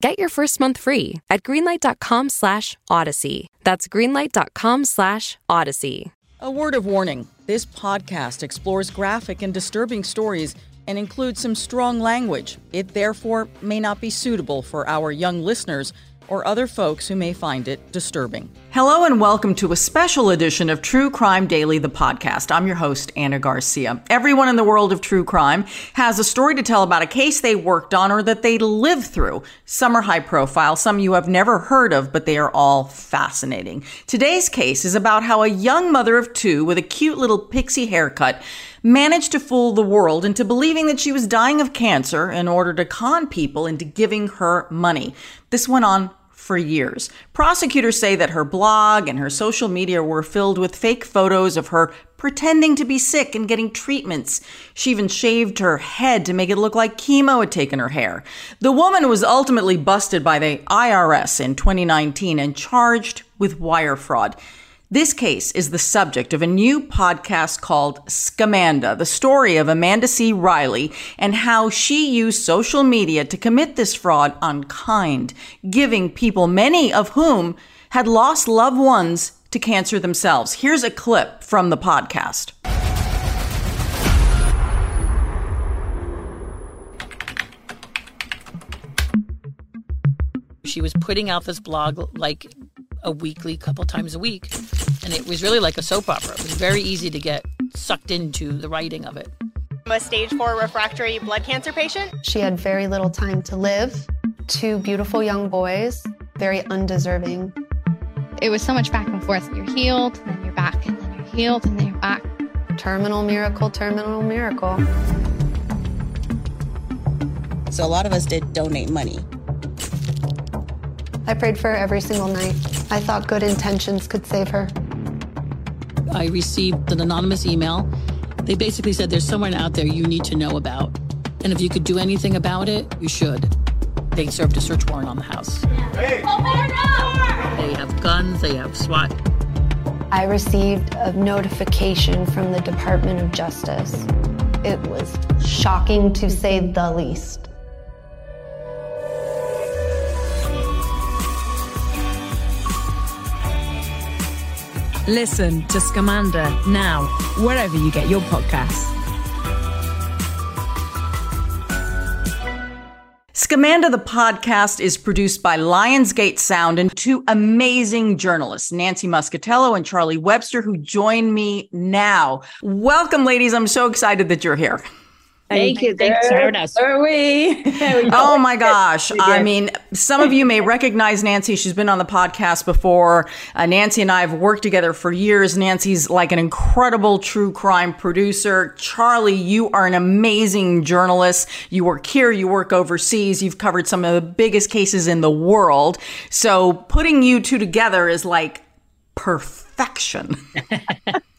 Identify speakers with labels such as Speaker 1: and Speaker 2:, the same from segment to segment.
Speaker 1: Get your first month free at greenlight.com slash odyssey. That's greenlight.com slash odyssey.
Speaker 2: A word of warning this podcast explores graphic and disturbing stories and includes some strong language. It therefore may not be suitable for our young listeners or other folks who may find it disturbing. Hello and welcome to a special edition of True Crime Daily, the podcast. I'm your host, Ana Garcia. Everyone in the world of true crime has a story to tell about a case they worked on or that they lived through. Some are high profile, some you have never heard of, but they are all fascinating. Today's case is about how a young mother of two with a cute little pixie haircut managed to fool the world into believing that she was dying of cancer in order to con people into giving her money. This went on for years. Prosecutors say that her blog and her social media were filled with fake photos of her pretending to be sick and getting treatments. She even shaved her head to make it look like chemo had taken her hair. The woman was ultimately busted by the IRS in 2019 and charged with wire fraud. This case is the subject of a new podcast called Scamanda, the story of Amanda C. Riley and how she used social media to commit this fraud on kind, giving people, many of whom had lost loved ones to cancer themselves. Here's a clip from the podcast.
Speaker 3: She was putting out this blog like a weekly, couple times a week. And it was really like a soap opera. It was very easy to get sucked into the writing of it.
Speaker 4: I'm a stage four refractory blood cancer patient.
Speaker 5: She had very little time to live. Two beautiful young boys, very undeserving.
Speaker 6: It was so much back and forth. You're healed, and then you're back, and then you're healed, and then you're back.
Speaker 5: Terminal miracle, terminal miracle.
Speaker 7: So a lot of us did donate money.
Speaker 5: I prayed for her every single night. I thought good intentions could save her.
Speaker 3: I received an anonymous email. They basically said there's someone out there you need to know about. And if you could do anything about it, you should. They served a search warrant on the house. Hey. They have guns, they have SWAT.
Speaker 5: I received a notification from the Department of Justice. It was shocking to say the least.
Speaker 8: Listen to Scamanda now, wherever you get your podcasts.
Speaker 2: Scamanda, the podcast, is produced by Lionsgate Sound and two amazing journalists, Nancy Moscatiello and Charlie Webster, who join me now. Welcome, ladies. I'm so excited that you're here.
Speaker 3: Thank you. Thanks for having us.
Speaker 9: Are we?
Speaker 2: oh my gosh. I mean, some of you may recognize Nancy. She's been on the podcast before. Uh, Nancy and I have worked together for years. Nancy's like an incredible true crime producer. Charlie, you are an amazing journalist. You work here, you work overseas. You've covered some of the biggest cases in the world. So putting you two together is like perfection.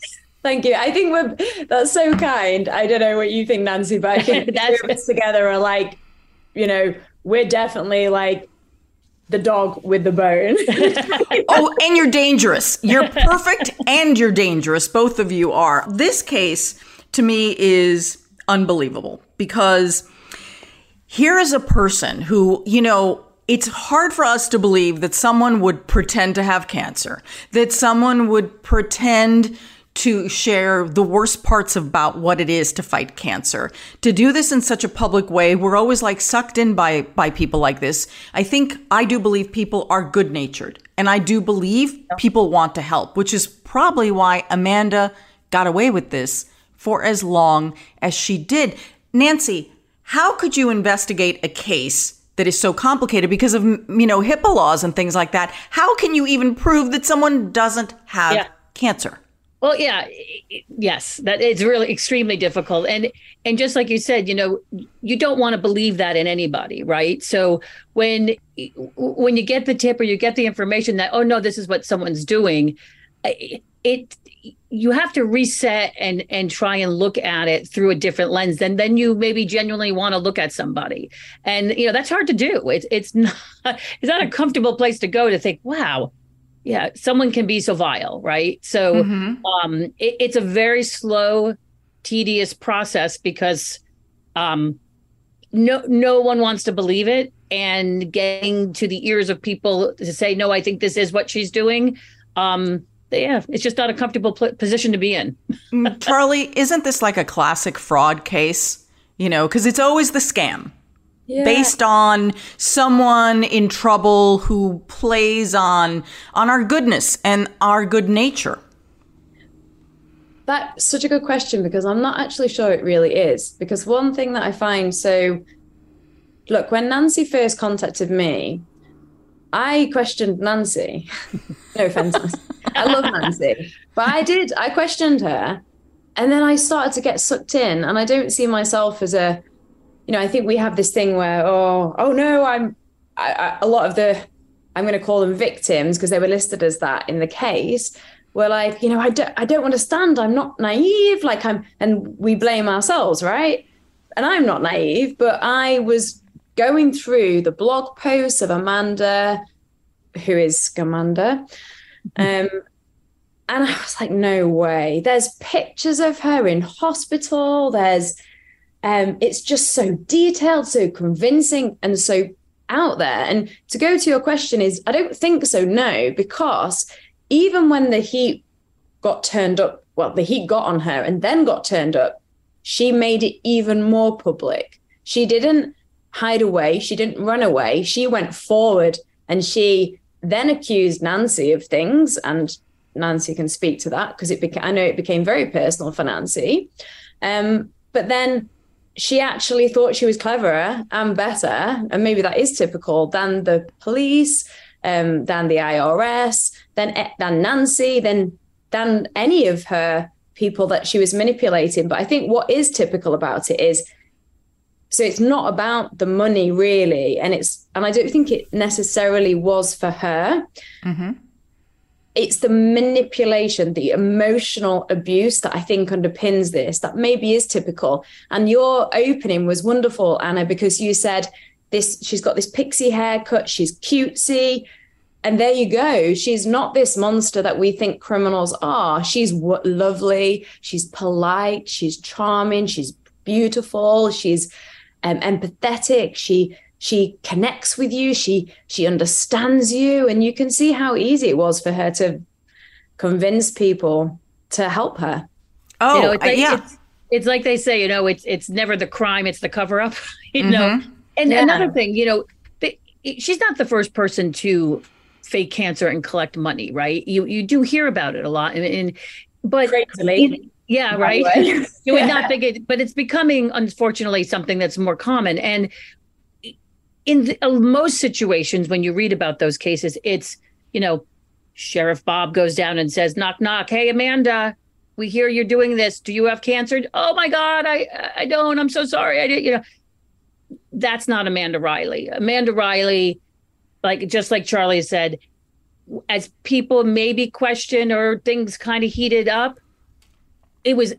Speaker 9: Thank you. I think we're that's so kind. I don't know what you think, Nancy, but I think that's us together are like, you know, we're definitely like the dog with the bone.
Speaker 2: oh, and you're dangerous. You're perfect and you're dangerous. Both of you are. This case to me is unbelievable because here is a person who, you know, it's hard for us to believe that someone would pretend to have cancer, that someone would pretend to share the worst parts about what it is to fight cancer. To do this in such a public way, we're always like sucked in by by people like this. I think I do believe people are good-natured and I do believe people want to help, which is probably why Amanda got away with this for as long as she did. Nancy, how could you investigate a case that is so complicated because of you know HIPAA laws and things like that? How can you even prove that someone doesn't have
Speaker 10: Yeah.
Speaker 2: cancer?
Speaker 10: Well, yeah, yes, that it's really extremely difficult, and and just like you said, you know, you don't want to believe that in anybody, right? So when when you get the tip or you get the information that oh no, this is what someone's doing, it you have to reset and and try and look at it through a different lens than then you maybe genuinely want to look at somebody, and you know that's hard to do. It's it's not it's not a comfortable place to go to think, wow, yeah someone can be so vile right so um it, it's a very slow tedious process because um no no one wants to believe it and getting to the ears of people to say no i think this is what she's doing um yeah it's just not a comfortable pl- position to be in
Speaker 2: Mm, Charlie, isn't this like a classic fraud case? You know, because it's always the scam. Based on someone in trouble who plays on on our goodness and our good nature.
Speaker 9: That's such a good question because I'm not actually sure it really is. Because one thing that I find so, look, when Nancy first contacted me, I questioned Nancy. no offense, Nancy. I love Nancy, but I did. I questioned her, and then I started to get sucked in. And I don't see myself as a, you know, I think we have this thing where, oh, oh no, I'm. I, I, a lot of the, I'm going to call them victims because they were listed as that in the case. Were like, you know, I don't, I don't understand. I'm not naive. Like I'm, and we blame ourselves, right? And I'm not naive, but I was going through the blog posts of Amanda, who is Scamanda. Um, and I was like, no way. There's pictures of her in hospital. There's, um, it's just so detailed, so convincing, and so out there. And to go to your question is, I don't think so, no, because even when the heat got turned up, well, the heat got on her and then got turned up, she made it even more public. She didn't hide away, she didn't run away. She went forward and she then accused Nancy of things. And Nancy can speak to that because it became, I know it became very personal for Nancy. Um, but then she actually thought she was cleverer and better, and maybe that is typical than the police, um, than the IRS, than than Nancy, than than any of her people that she was manipulating. But I think what is typical about it is so it's not about the money really, and it's and I don't think it necessarily was for her. It's the manipulation, the emotional abuse that I think underpins this that maybe is typical. And your opening was wonderful, Ana, because you said this she's got this pixie haircut, she's cutesy. And there you go. She's not this monster that we think criminals are. She's w- lovely. She's polite. She's charming. She's beautiful. She's um, empathetic. She she connects with you. She she understands you, and you can see how easy it was for her to convince people to help her.
Speaker 2: Oh,
Speaker 10: you know, it's
Speaker 2: uh,
Speaker 10: like,
Speaker 2: yeah.
Speaker 10: it's, it's like they say, you know, it's it's never the crime, it's the cover up. you know,
Speaker 2: Mhm.
Speaker 10: and
Speaker 9: Yeah.
Speaker 10: another thing, you know, she's not the first person to fake cancer and collect money, right? You you do hear about it a lot, and, and but
Speaker 9: Crazily.
Speaker 10: yeah, right. you would not think it, but it's becoming unfortunately something that's more common. And in the, uh, most situations, when you read about those cases, it's you know, Sheriff Bob goes down and says, "Knock, knock. Hey, Amanda, we hear you're doing this. Do you have cancer? Oh my God, I I don't. I'm so sorry. I did. You know, that's not Amanda Riley. Amanda Riley, like just like Charlie said, as people maybe question or things kind of heated up, it was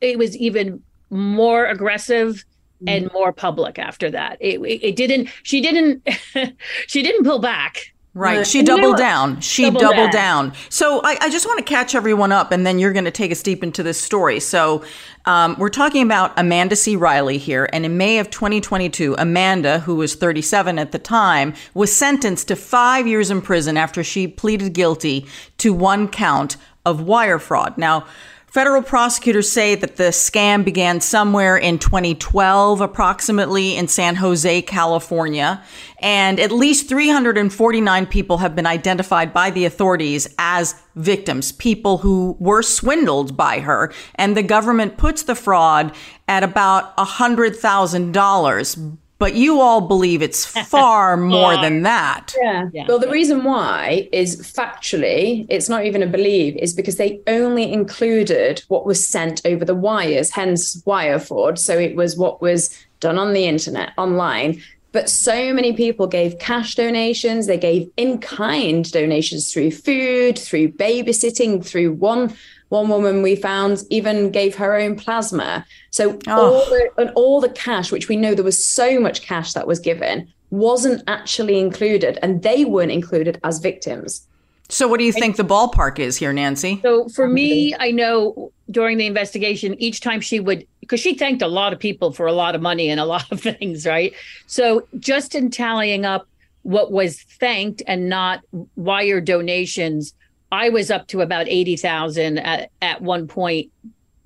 Speaker 10: it was even more aggressive and more public after that. It, it, it didn't. She didn't. she didn't pull back.
Speaker 2: Right. She
Speaker 10: And you know
Speaker 2: doubled
Speaker 10: what?
Speaker 2: down. She
Speaker 10: Doubled
Speaker 2: doubled
Speaker 10: down.
Speaker 2: down. So I, I just want to catch everyone up, and then you're going to take us deep into this story. So um, we're talking about Amanda C. Riley here. And in May of 2022, Amanda, who was 37 at the time, was sentenced to five years in prison after she pleaded guilty to one count of wire fraud. Now, Federal prosecutors say that the scam began somewhere in 2012, approximately in San Jose, California. And at least 349 people have been identified by the authorities as victims, people who were swindled by her. And the government puts the fraud at about $100,000 but you all believe it's far more than that.
Speaker 9: Yeah. yeah. Well, the reason why is factually, it's not even a believe, is because they only included what was sent over the wires, hence wire fraud. So it was what was done on the internet, online. But so many people gave cash donations, they gave in kind donations through food, through babysitting, through one one woman we found even gave her own plasma. So oh. all the, and all the cash, which we know there was so much cash that was given, wasn't actually included, and they weren't included as victims.
Speaker 2: So, what do you think the ballpark is here, Nancy?
Speaker 10: So, for me, I know during the investigation, each time she would, because she thanked a lot of people for a lot of money and a lot of things, right? So, just in tallying up what was thanked and not wire donations, I was up to about 80,000 at, at one point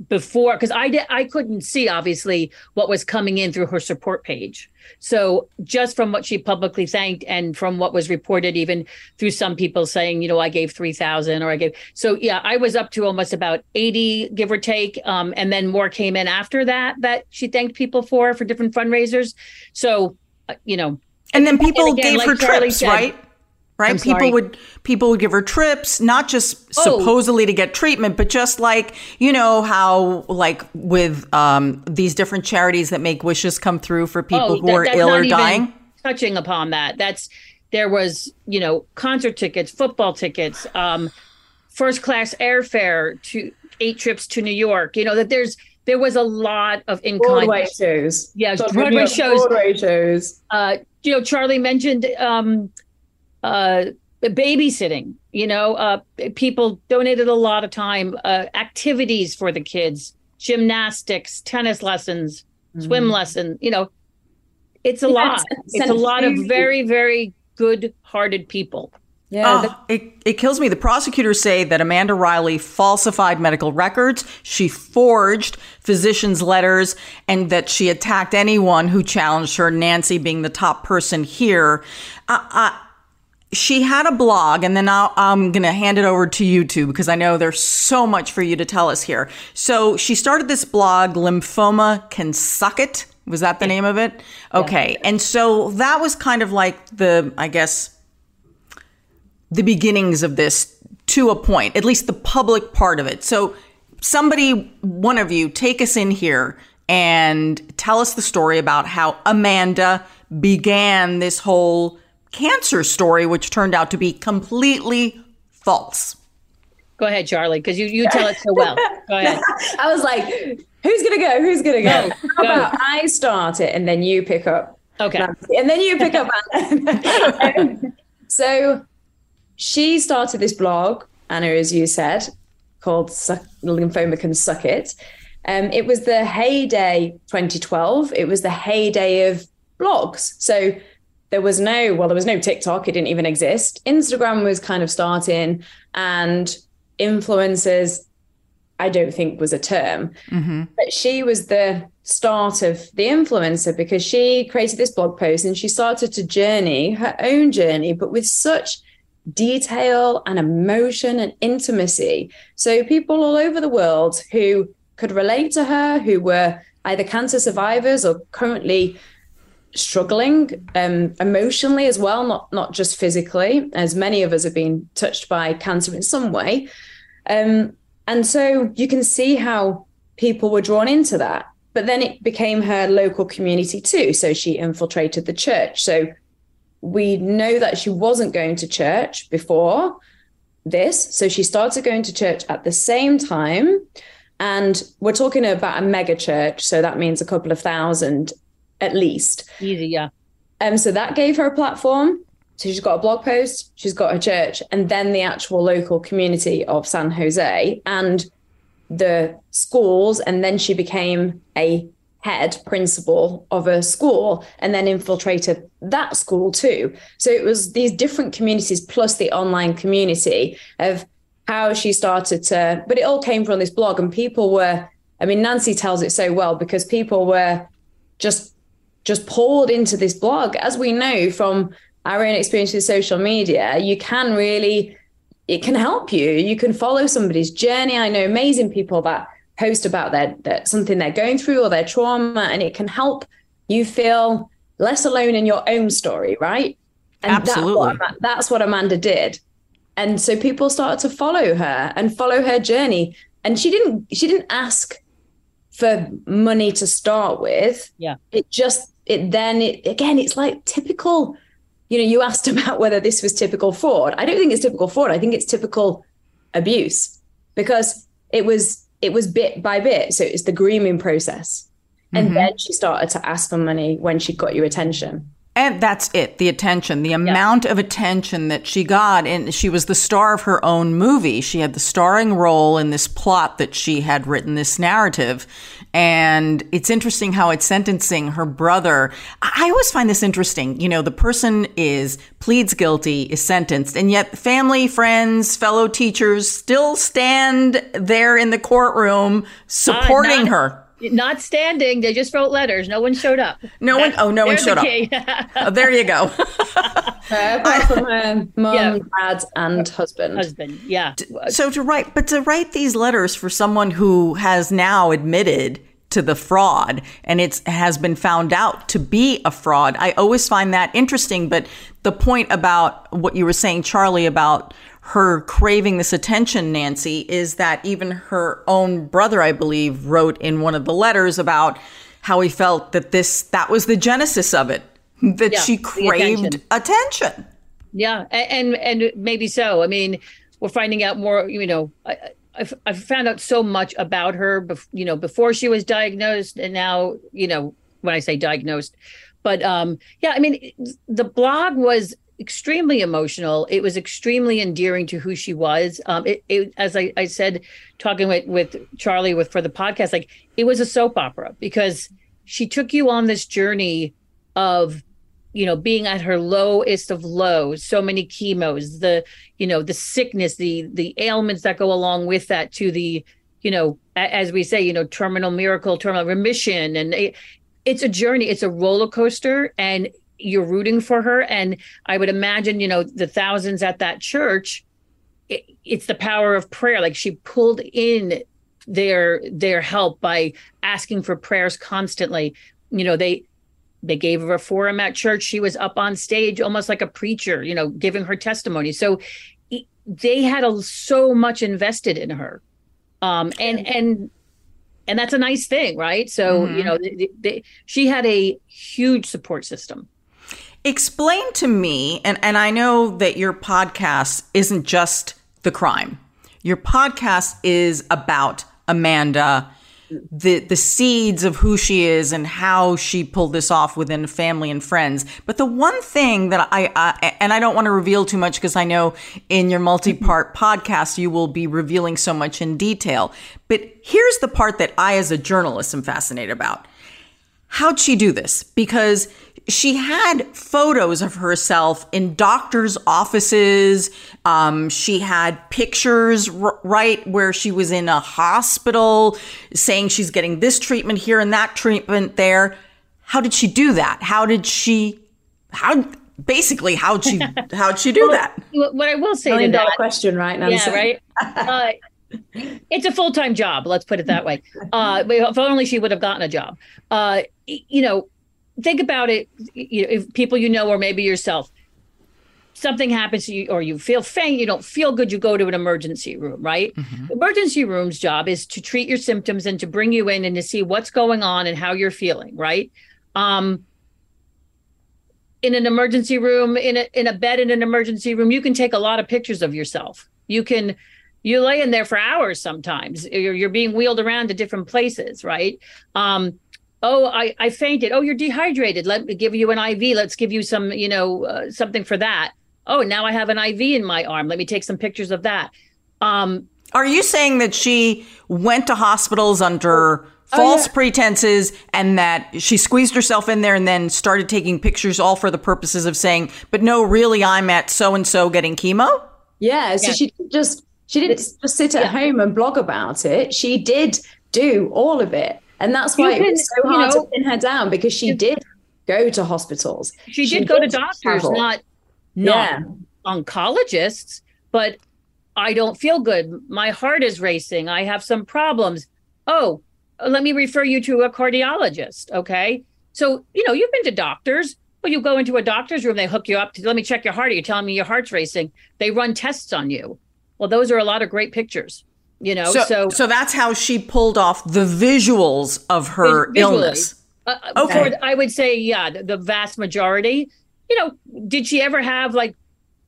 Speaker 10: before because I did I couldn't see obviously what was coming in through her support page. So just from what she publicly thanked and from what was reported even through some people saying, you know, I gave 3,000 or I gave So yeah, I was up to almost about 80 give or take um, and then more came in after that that she thanked people for for different fundraisers. So uh, you know,
Speaker 2: and then people and again, gave like her Charlie trips, said, right? Right? I'm people sorry. would people would give her trips, not just oh. supposedly to get treatment, but just like you know how like with um, these different charities that make wishes come through for people oh, who that, are ill or dying.
Speaker 10: Touching upon that, that's there was you know concert tickets, football tickets, um, first class airfare to eight trips to New York. You know that there's there was a lot of in
Speaker 9: Broadway shows.
Speaker 10: Yeah, Broadway shows.
Speaker 9: Broadway shows.
Speaker 10: Uh, you know, Charlie mentioned um, uh, babysitting. You know, uh, people donated a lot of time, uh, activities for the kids, gymnastics, tennis lessons, mm-hmm. swim lesson. You know, it's a yeah, lot. It's a lot of very, very good-hearted people.
Speaker 2: Yeah, oh, it, it kills me. The prosecutors say that Amanda Riley falsified medical records, she forged physicians' letters, and that she attacked anyone who challenged her, Nancy being the top person here. Uh, uh, she had a blog, and then i am going to hand it over to you two because I know there's so much for you to tell us here. So she started this blog, Lymphoma Can Suck It. Was that the name of it? Okay. Yeah. And so that was kind of like the, I guess, the beginnings of this to a point, at least the public part of it. So somebody, one of you, take us in here and tell us the story about how Amanda began this whole cancer story, which turned out to be completely false.
Speaker 10: Go ahead, Charlie, because you, you tell it so well. Go ahead.
Speaker 9: I was like, who's going to go? Who's going to go? go. How about I start it and then you pick up?
Speaker 10: Okay.
Speaker 9: Nancy, and then you pick up. so she started this blog, Ana, as you said, called Suck, Lymphoma Can Suck It. Um, it was the heyday 2012. It was the heyday of blogs. So there was no well there was no tiktok. It didn't even exist. Instagram was kind of starting and influencers i don't think was a term. Mm-hmm. but she was the start of the influencer because she created this blog post and she started to journey her own journey but with such detail and emotion and intimacy. So people all over the world who could relate to her who were either cancer survivors or currently struggling um, emotionally as well, not not just physically, as many of us have been touched by cancer in some way. Um, and so you can see how people were drawn into that. But then it became her local community too. So she infiltrated the church. So we know that she wasn't going to church before this. So she started going to church at the same time. And we're talking about a mega church. So that means a couple of thousand at least.
Speaker 10: Easy, yeah.
Speaker 9: Um, so that gave her a platform. So she's got a blog post, she's got a church, and then the actual local community of San Jose and the schools. And then she became a head principal of a school and then infiltrated that school too. So it was these different communities plus the online community of how she started to, but it all came from this blog, and people were. I mean, Nancy tells it so well because people were just just poured into this blog. As we know from our own experience with social media, you can really it can help you. You can follow somebody's journey. I know amazing people that post about their, their something they're going through or their trauma, and it can help you feel less alone in your own story, right? And
Speaker 2: Absolutely.
Speaker 9: That's what, that's what Amanda did. And so people started to follow her and follow her journey. And she didn't she didn't ask for money to start with.
Speaker 10: Yeah.
Speaker 9: It just it then it again, it's like typical, you know, you asked about whether this was typical fraud. I don't think it's typical fraud. I think it's typical abuse because it was it was bit by bit. So it's the grooming process. And
Speaker 2: Mhm.
Speaker 9: then she started to ask for money when she got your attention.
Speaker 2: And that's it, the attention, the amount of attention that she got. And she was the star of her own movie. She had the starring role in this plot that she had written, this narrative. And it's interesting how it's sentencing her brother. I I always find this interesting. You know, the person is pleads guilty, is sentenced, and yet family, friends, fellow teachers still stand there in the courtroom supporting
Speaker 10: Uh, not-
Speaker 2: her.
Speaker 10: Not standing. They just wrote letters. No one showed up.
Speaker 2: No one- oh, no one showed
Speaker 10: the
Speaker 2: up. Oh, there you go.
Speaker 9: Apart from her mum,
Speaker 10: Yeah.
Speaker 9: dad, and husband.
Speaker 10: Husband. Yeah.
Speaker 2: So to write, but to write these letters for someone who has now admitted to the fraud and it's has been found out to be a fraud, I always find that interesting. But the point about what you were saying, Charlie, about her craving this attention, Nancy, is that even her own brother, I believe, wrote in one of the letters about how he felt that this that was the genesis of it, that
Speaker 10: Yeah,
Speaker 2: she craved
Speaker 10: attention.
Speaker 2: attention.
Speaker 10: Yeah, and and maybe so. I mean, we're finding out more. You know, I, I've I've found out so much about her. Bef- you know, before she was diagnosed, and now you know when I say diagnosed, but um, yeah, I mean, the blog was extremely emotional. It was extremely endearing to who she was. Um, it, it as I, I said, talking with with Charlie with for the podcast, like it was a soap opera because she took you on this journey of you know being at her lowest of lows so many chemos the you know the sickness the the ailments that go along with that to the you know as we say you know terminal miracle terminal remission and it, it's a journey it's a roller coaster and you're rooting for her. And i would imagine you know the thousands at that church it, it's the power of prayer. Like she pulled in their their help by asking for prayers constantly. You know they they gave her a forum at church. She was up on stage almost like a preacher you know giving her testimony. So they had a, so much invested in her. Um and and and that's a nice thing right? So you
Speaker 2: Mhm.
Speaker 10: know they, they, she had a huge support system
Speaker 2: Explain to me, and, and I know that your podcast isn't just the crime. Your podcast is about Amanda, the the seeds of who she is and how she pulled this off within family and friends. But the one thing that I, I and I don't want to reveal too much because I know in your multi-part mm-hmm. podcast you will be revealing so much in detail. But here's the part that I as a journalist am fascinated about how'd she do this? Because she had photos of herself in doctors' offices. Um, she had pictures, r- right, where she was in a hospital saying she's getting this treatment here and that treatment there. How did she do that? How did she, how, basically, how'd she, how'd she do that?
Speaker 10: What what I will say
Speaker 9: Million
Speaker 10: to
Speaker 9: dollar
Speaker 10: that,
Speaker 9: question, right, Nancy?
Speaker 10: yeah, right. Uh, it's a full time job. Let's put it that way. Uh, if only she would have gotten a job. Uh, you know, think about it. You know, if people you know, or maybe yourself, something happens to you, or you feel faint, you don't feel good, you go to an emergency room, right? Emergency room's job is to treat your symptoms and to bring you in and to see what's going on and how you're feeling, right? Um, in an emergency room, in a in a bed in an emergency room, you can take a lot of pictures of yourself. You can you lay in there for hours sometimes. You're, you're being wheeled around to different places, right? Um, oh, I, I fainted. Oh, you're dehydrated. Let me give you an IV. Let's give you some, you know, uh, something for that. Oh, now I have an IV in my arm. Let me take some pictures of that. Um,
Speaker 2: Are you saying that she went to hospitals under false
Speaker 10: yeah.
Speaker 2: pretenses and that she squeezed herself in there and then started taking pictures all for the purposes of saying, but no, really, I'm at so and so getting chemo?
Speaker 9: Yeah. So
Speaker 10: Yeah.
Speaker 9: she just She didn't just sit at yeah. home and blog about it. She did do all of it. And that's why can, it was so hard know, to pin her down because she did go to hospitals.
Speaker 10: She, she did go to doctors, travel. not not yeah. oncologists, but I don't feel good. My heart is racing. I have some problems. Oh, let me refer you to a cardiologist. Okay. So, you know, you've been to doctors. Well, you go into a doctor's room, they hook you up to let me check your heart. Are you telling me your heart's racing? They run tests on you. Well, those are a lot of great pictures, you know.
Speaker 2: So, so, so that's how she pulled off the visuals of her visually. illness.
Speaker 10: Uh, uh, okay. For, I would say, yeah, the, the vast majority. You know, did she ever have like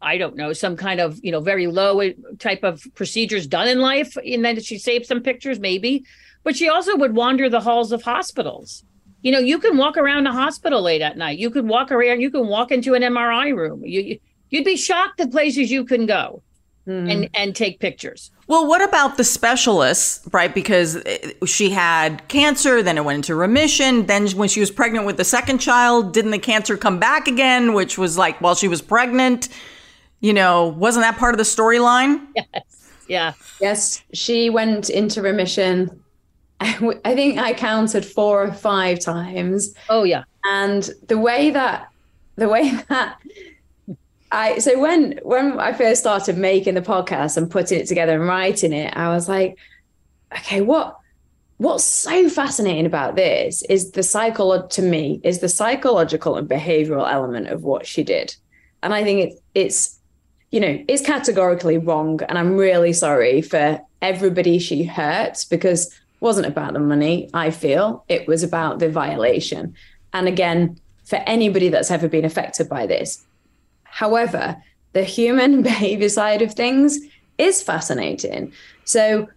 Speaker 10: I don't know, some kind of, you know, very low type of procedures done in life. And then she saved some pictures, maybe. But she also would wander the halls of hospitals. You know, you can walk around a hospital late at night. You could walk around, you can walk into an MRI room. You, you'd be shocked at places you can go mm. and, and take pictures.
Speaker 2: Well, what about the specialists, right? Because eh, she had cancer, then it went into remission. Then, when she was pregnant with the second child, didn't the cancer come back again, which was like while she was pregnant? you know, wasn't that part of the storyline?
Speaker 10: Yes. Yeah.
Speaker 9: Yes. She went into remission. I think I counted four or five times.
Speaker 10: Oh yeah.
Speaker 9: And the way that the way that I so when when I first started making the podcast and putting it together and writing it, I was like, okay, what what's so fascinating about this is the psycholo to me is the psychological and behavioral element of what she did. And I think it's it's you know, it's categorically wrong. And I'm really sorry for everybody she hurt because it wasn't about the money, I feel. It was about the violation. And again, for anybody that's ever been affected by this. However, the human behavior side of things is fascinating. So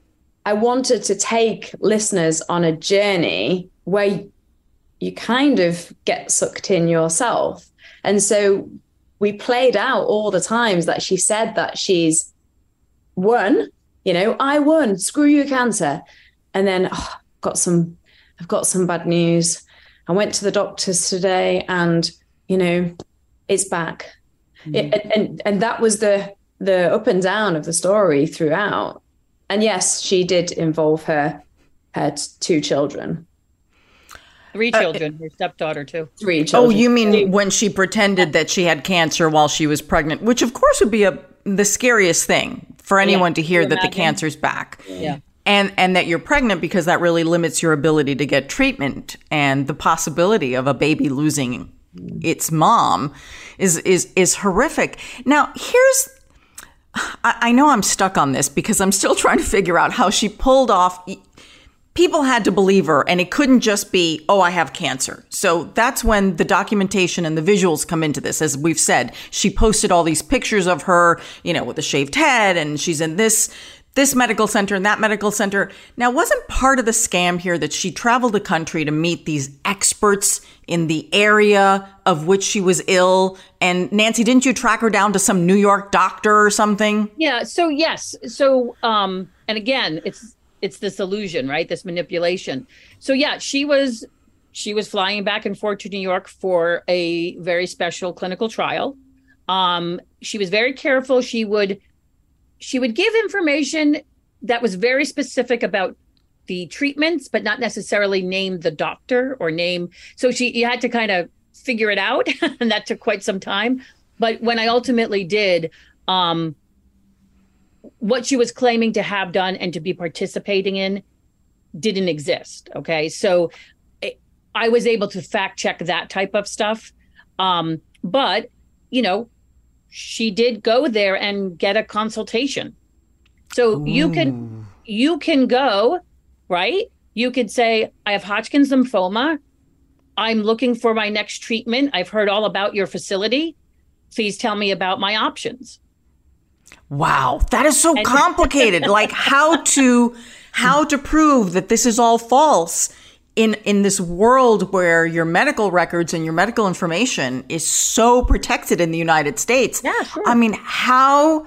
Speaker 9: I wanted to take listeners on a journey where you kind of get sucked in yourself. And so we played out all the times that she said that she's won, you know, I won, screw you, cancer. And then oh, got some, I've got some bad news. I went to the doctors today and, you know, it's back. It, and, and that was the, the up and down of the story throughout. And yes, she did involve her, her two children.
Speaker 10: Three uh, children, uh, her stepdaughter too.
Speaker 9: Three children.
Speaker 2: Oh, you mean when she pretended that she had cancer while she was pregnant, which of course would be a the scariest thing for anyone yeah, to hear that the cancer's back.
Speaker 10: Yeah.
Speaker 2: And and that you're pregnant because that really limits your ability to get treatment and the possibility of a baby losing its mom is is is horrific. Now, here's I, know I'm stuck on this because I'm still trying to figure out how she pulled off people had to believe her and it couldn't just be oh i have cancer. So that's when the documentation and the visuals come into this. As we've said she posted all these pictures of her you know with a shaved head and she's in this this medical center and that medical center. Now wasn't part of the scam here that she traveled the country to meet these experts in the area of which she was ill and nancy didn't you track her down to some new york doctor or something
Speaker 10: yeah so yes so um and again it's it's this illusion, right? This manipulation. So yeah, she was she was flying back and forth to New York for a very special clinical trial. Um, she was very careful. She would she would give information that was very specific about the treatments, but not necessarily name the doctor or name. So she you had to kind of figure it out, and that took quite some time. But when I ultimately did, um, what she was claiming to have done and to be participating in didn't exist. Okay. So it, I was able to fact check that type of stuff. Um, but, you know, she did go there and get a consultation. So Ooh. you can you can go, right? You could say, I have Hodgkin's lymphoma. I'm looking for my next treatment. I've heard all about your facility. Please tell me about my options.
Speaker 2: Wow, that is so complicated. like how to how to prove that this is all false in in this world where your medical records and your medical information is so protected in the United States.
Speaker 10: Yeah, sure.
Speaker 2: I mean, how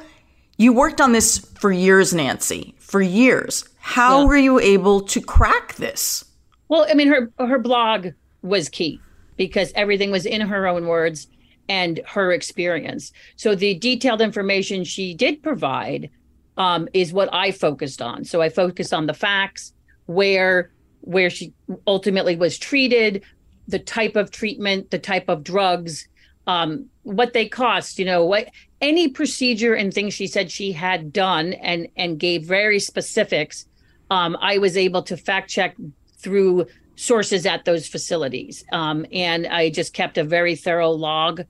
Speaker 2: you worked on this for years, Nancy, for years. How yeah. were you able to crack this?
Speaker 10: Well, I mean, her her blog was key because everything was in her own words and her experience. So the detailed information she did provide um, is what I focused on. So I focused on the facts, where where she ultimately was treated, the type of treatment, the type of drugs, um, what they cost, you know, what any procedure and things she said she had done and and gave very specifics. Um, I was able to fact check through sources at those facilities, um, and I just kept a very thorough log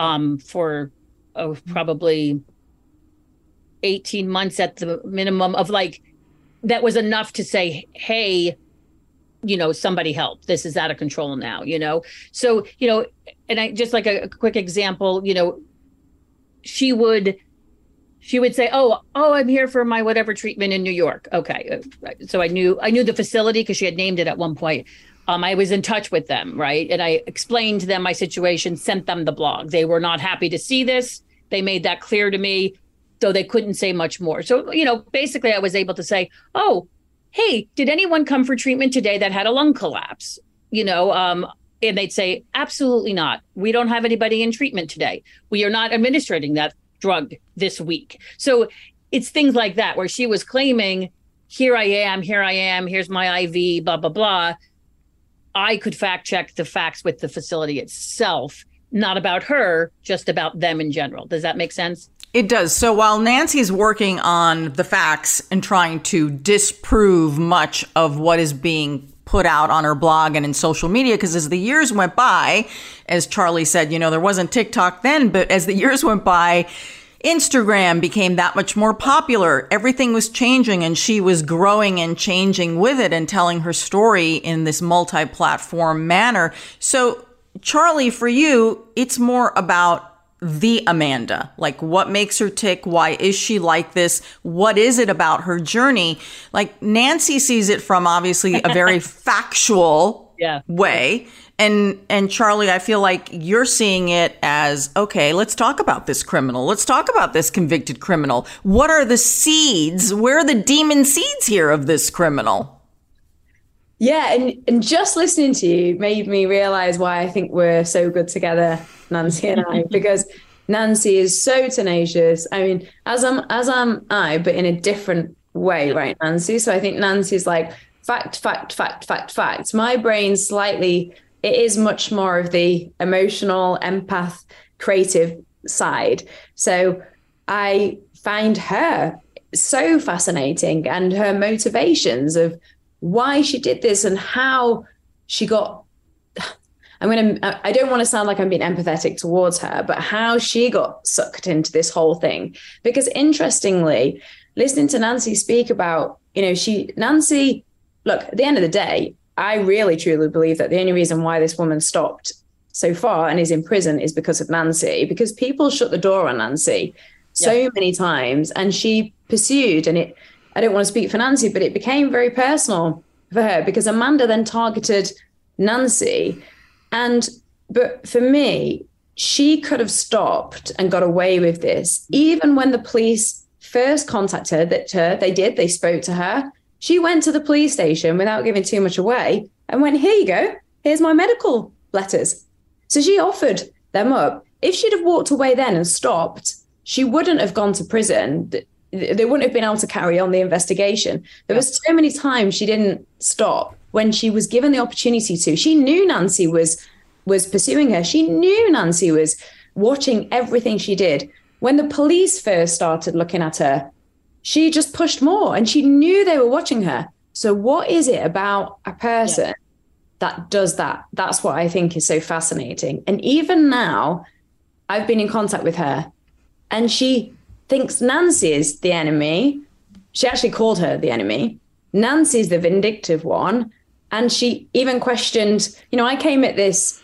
Speaker 10: um, for oh, probably eighteen months at the minimum of like that was enough to say, hey, you know somebody help. This is out of control now you know? So you know and i just like a, a, quick example you know she would she would say oh oh i'm here for my whatever treatment in new york. Okay uh, so i knew i knew the facility because she had named it at one point. Um, i was in touch with them right? And i explained to them my situation sent them the blog. They were not happy to see this. They made that clear to me though they couldn't say much more. So you know basically i was able to say oh hey, did anyone come for treatment today that had a lung collapse? You know, um, and they'd say, absolutely not. We don't have anybody in treatment today. We are not administering that drug this week. So it's things like that where she was claiming, here I am, here I am, here's my IV, blah, blah, blah. I could fact check the facts with the facility itself, not about her, just about them in general. Does that make sense?
Speaker 2: It does. So while Nancy's working on the facts and trying to disprove much of what is being put out on her blog and in social media, because as the years went by, as Charlie said, you know, there wasn't TikTok then, but as the years went by, Instagram became that much more popular. Everything was changing and she was growing and changing with it and telling her story in this multi platform manner. So, Charlie, for you, it's more about the Amanda? Like, what makes her tick? Why is she like this? What is it about her journey? Like, Nancy sees it from obviously a very factual
Speaker 10: yeah.
Speaker 2: way. And and Charlie, I feel like you're seeing it as okay, let's talk about this criminal. Let's talk about this convicted criminal. What are the seeds? Where are the demon seeds here of this criminal?
Speaker 9: Yeah, and, and just listening to you made me realize why I think we're so good together, Nancy and I, because Nancy is so tenacious. I mean, as I'm as am I, but in a different way, right, Nancy? So I think Nancy's like fact, fact, fact, fact, fact. My brain slightly, it is much more of the emotional, empath, creative side. So I find her so fascinating and her motivations of why she did this and how she got I'm going to, I don't want to sound like I'm being empathetic towards her, but how she got sucked into this whole thing. Because interestingly, listening to Nancy speak about, you know, she, Nancy, look, at the end of the day, I really truly believe that the only reason why this woman stopped so far and is in prison is because of Nancy, because people shut the door on Nancy so yeah. many times and she pursued and it, I don't want to speak for Nancy, but it became very personal for her because Amanda then targeted Nancy. And, but for me, she could have stopped and got away with this. Even when the police first contacted her, they did, they spoke to her. She went to the police station without giving too much away and went, Here you go, here's my medical letters. So she offered them up. If she'd have walked away then and stopped, she wouldn't have gone to prison they wouldn't have been able to carry on the investigation. There yeah. was so many times she didn't stop when she was given the opportunity to. She knew Nancy was was pursuing her. She knew Nancy was watching everything she did. When the police first started looking at her, she just pushed more and she knew they were watching her. So what is it about a person yeah. that does that? That's what I think is so fascinating. And even now, I've been in contact with her and she thinks Nancy is the enemy. She actually called her the enemy. Nancy's the vindictive one. And she even questioned, you know, I came at this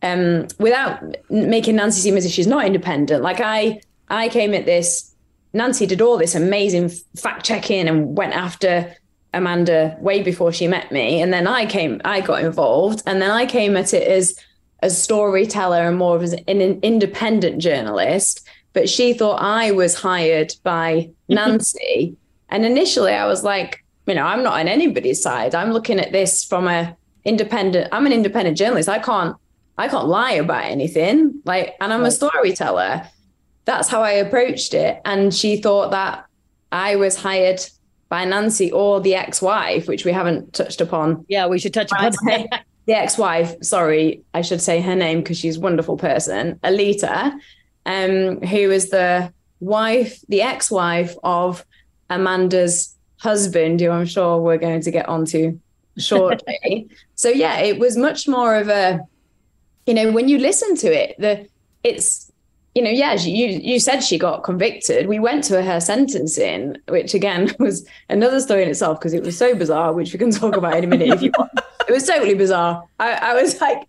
Speaker 9: um, without making Nancy seem as if she's not independent. Like I, I came at this. Nancy did all this amazing fact checking and went after Amanda way before she met me, and then I came, I got involved, and then I came at it as a storyteller and more of an independent journalist but she thought I was hired by Nancy. and initially I was like, you know, I'm not on anybody's side. I'm looking at this from a independent, I'm an independent journalist. I can't, I can't lie about anything. Like, and I'm a storyteller. That's how I approached it. And she thought that I was hired by Nancy or the ex-wife, which we haven't touched upon.
Speaker 10: Yeah, we should touch upon that.
Speaker 9: The ex-wife, sorry, I should say her name because she's a wonderful person, Alita, um, who is the wife, the ex-wife of Amanda's husband, who I'm sure we're going to get onto shortly. so yeah, it was much more of a, you know, when you listen to it, the it's you know, yeah, you you said she got convicted. We went to her sentencing, which again was another story in itself because it was so bizarre, which we can talk about in a minute if you want. It was totally bizarre. I, I was like,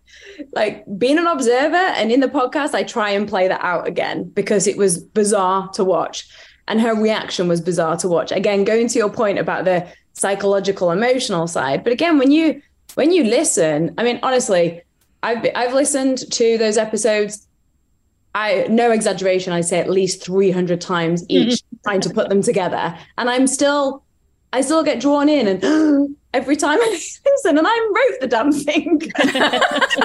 Speaker 9: like being an observer, and in the podcast, I try and play that out again because it was bizarre to watch, and her reaction was bizarre to watch. Again, going to your point about the psychological, emotional side, but again, when you when you listen, I mean, honestly, I've I've listened to those episodes I no exaggeration, I say at least 300 times each mm-hmm. trying to put them together. And I'm still, I still get drawn in and every time I listen and I wrote the damn thing.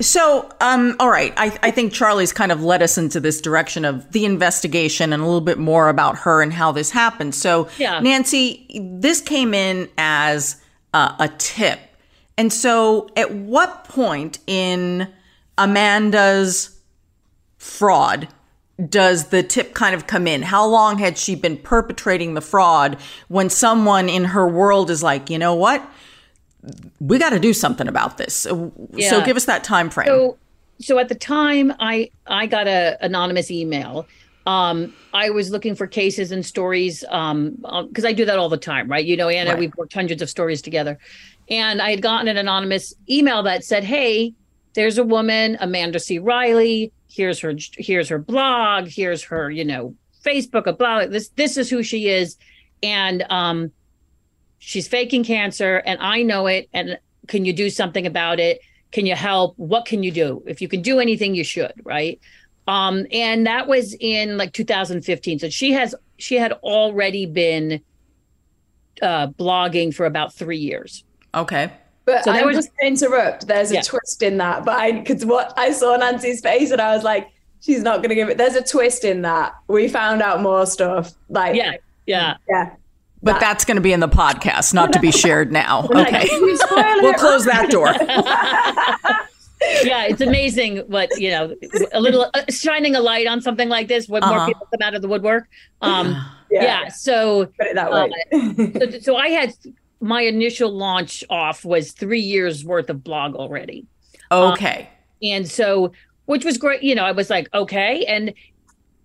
Speaker 2: So, um, all right, I, I think Charlie's kind of led us into this direction of the investigation and a little bit more about her and how this happened. So,
Speaker 10: Yeah.
Speaker 2: Nancy, this came in as uh, a tip. And so, at what point in Amanda's fraud does the tip kind of come in? How long had she been perpetrating the fraud when someone in her world is like, you know what? We got to do something about this. So, so give us that time frame.
Speaker 10: So, so at the time, I I got a anonymous email. Um, I was looking for cases and stories um, because I do that all the time, right? You know, Ana,
Speaker 2: Right.
Speaker 10: we've worked hundreds of stories together, and I had gotten an anonymous email that said, "Hey, there's a woman, Amanda C. Riley. Here's her. Here's her blog. Here's her, you know, Facebook. A blog. This this is who she is, and um, she's faking cancer, and I know it. And can you do something about it? Can you help? What can you do? If you can do anything, you should, right? Um, and that was in like 2015. So she has she had already been uh, blogging for about three years.
Speaker 2: Okay.
Speaker 9: But
Speaker 10: So
Speaker 9: I
Speaker 10: there was-
Speaker 9: was just to interrupt. There's a
Speaker 10: Yeah.
Speaker 9: twist in that. But I because what I saw Nancy's face and I was like, she's not gonna give it. There's a twist in that. We found out more stuff. Like
Speaker 10: Yeah, yeah.
Speaker 9: yeah.
Speaker 2: But that's going to be in the podcast, not to be shared now. Okay. We'll close that door.
Speaker 10: yeah, it's amazing what you know. A little uh, shining a light on something like this when more
Speaker 2: Uh-huh.
Speaker 10: people come out of the woodwork. Um,
Speaker 9: Yeah.
Speaker 10: yeah. So
Speaker 9: Put it that
Speaker 10: uh,
Speaker 9: way.
Speaker 10: so, so I had my initial launch off was three years worth of blog already.
Speaker 2: Okay.
Speaker 10: And so, which was great. You know, I was like, okay. And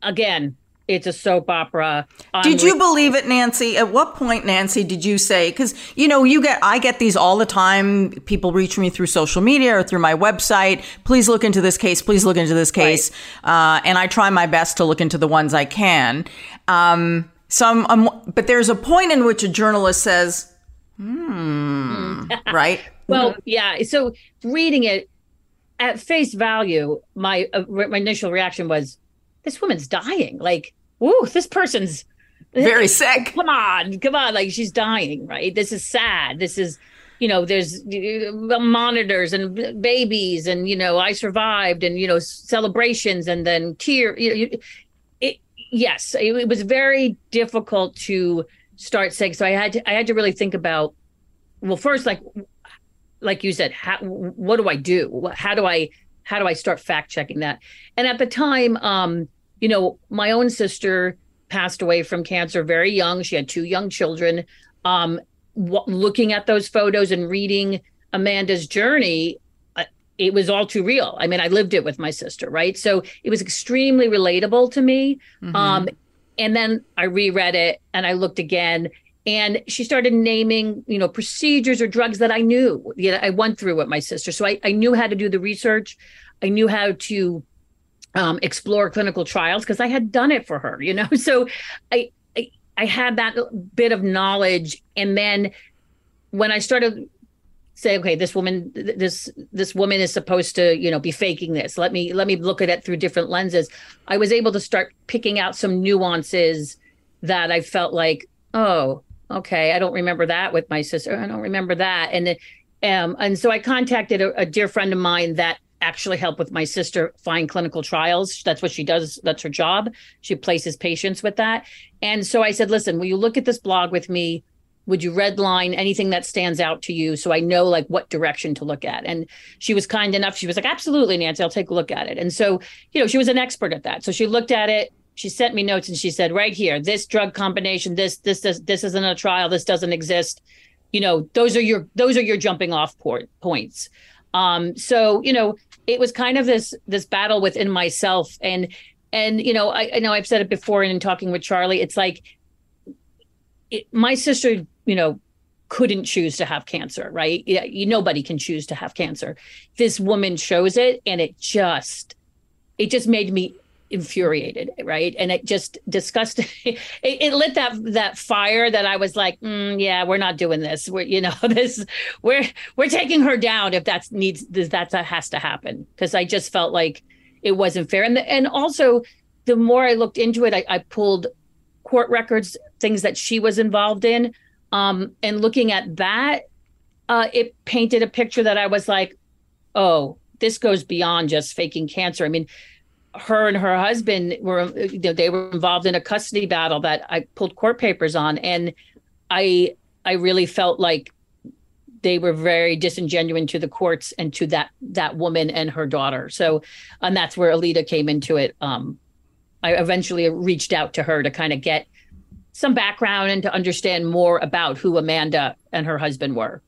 Speaker 10: again, it's a soap opera.
Speaker 2: Did
Speaker 10: I'm
Speaker 2: you believe it, Nancy? At what point, Nancy, did you say? Because you know, you get I get these all the time. People reach me through social media or through my website. Please look into this case. Please look into this case. Uh, and I try my best to look into the ones I can. Um, some, um, but there's a point in which a journalist says, "Hmm," right?
Speaker 10: Well, yeah. So reading it at face value, my uh, my initial reaction was, this woman's dying. Like, "Ooh, this person's
Speaker 2: Very sick.
Speaker 10: Come on, come on. Like she's dying, right? This is sad. This is, you know, there's uh, monitors and babies, and you know, I survived, and you know, celebrations, and then tear. You know, you- it, yes, it, it was very difficult to start saying. So I had to, I had to really think about. Well, first, like, like you said, how, what do I do? How do I how do I start fact checking that? And at the time, um, you know, my own sister passed away from cancer very young. She had two young children. Um, w- looking at those photos and reading Amanda's journey, uh, it was all too real. I mean, I lived it with my sister, right? So it was extremely relatable to me. Um, and then I reread it and I looked again and she started naming you know procedures or drugs that i knew know i went through with my sister. So i, I knew how to do the research. I knew how to um, explore clinical trials because i had done it for her you know? So I, I i had that bit of knowledge and then when i started say okay this woman this this woman is supposed to you know be faking this let me let me look at it through different lenses i was able to start picking out some nuances that i felt like oh okay i don't remember that with my sister i don't remember that and um and so i contacted a, a dear friend of mine that actually help with my sister find clinical trials. That's what she does. That's her job. She places patients with that. And so I said, listen, will you look at this blog with me? Would you redline anything that stands out to you so I know like what direction to look at? And she was kind enough. She was like, absolutely, Nancy, I'll take a look at it. And so, you know, she was an expert at that. So she looked at it. She sent me notes and she said, right here, this drug combination, this, this, this, this isn't a trial. This doesn't exist. You know, those are your, those are your jumping off port points. Um, so, you know, it was kind of this this battle within myself and and you know I, I know I've said it before and in talking with Charlie it's like it, my sister you know couldn't choose to have cancer right? Yeah you, nobody can choose to have cancer. This woman shows it and it just it just made me infuriated right? And it just disgusted it, it, lit that that fire that i was like mm, yeah we're not doing this. We're you know this we're we're taking her down if that's needs that that has to happen. Because i just felt like it wasn't fair. And the, and also the more i looked into it I, I pulled court records things that she was involved in um and looking at that uh it painted a picture that i was like oh this goes beyond just faking cancer i mean her and her husband were you know, they were involved in a custody battle that I pulled court papers on and I I really felt like they were very disingenuous to the courts and to that that woman and her daughter. So and that's where Alita came into it. Um I eventually reached out to her to kind of get some background and to understand more about who Amanda and her husband were.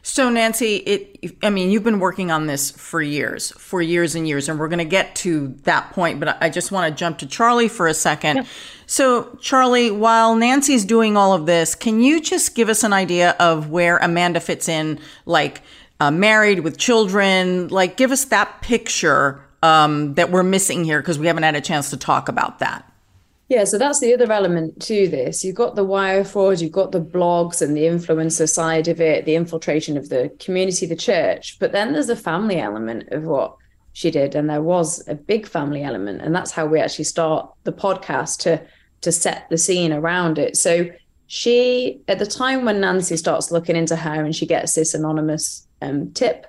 Speaker 2: So, Nancy, it, I mean, you've been working on this for years, for years and years, and we're going to get to that point, but I just want to jump to Charlie for a second. Yeah. So, Charlie, while Nancy's doing all of this, can you just give us an idea of where Amanda fits in, like uh, married with children? Like, give us that picture um, that we're missing here because we haven't had a chance to talk about that.
Speaker 9: Yeah, so that's the other element to this. You've got the wire fraud, you've got the blogs and the influencer side of it, the infiltration of the community, the church. But then there's a family element of what she did. And there was a big family element. And that's how we actually start the podcast to to set the scene around it. So she at the time when Nancy starts looking into her and she gets this anonymous um, tip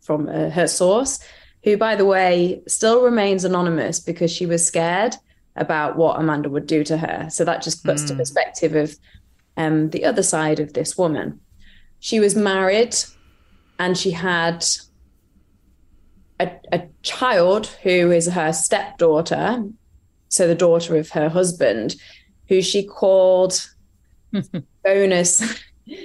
Speaker 9: from uh, her source, who by the way still remains anonymous because she was scared about what Amanda would do to her. So that just puts mm. to perspective of um, the other side of this woman. She was married and she had a, a child who is her stepdaughter, so the daughter of her husband, who she called bonus.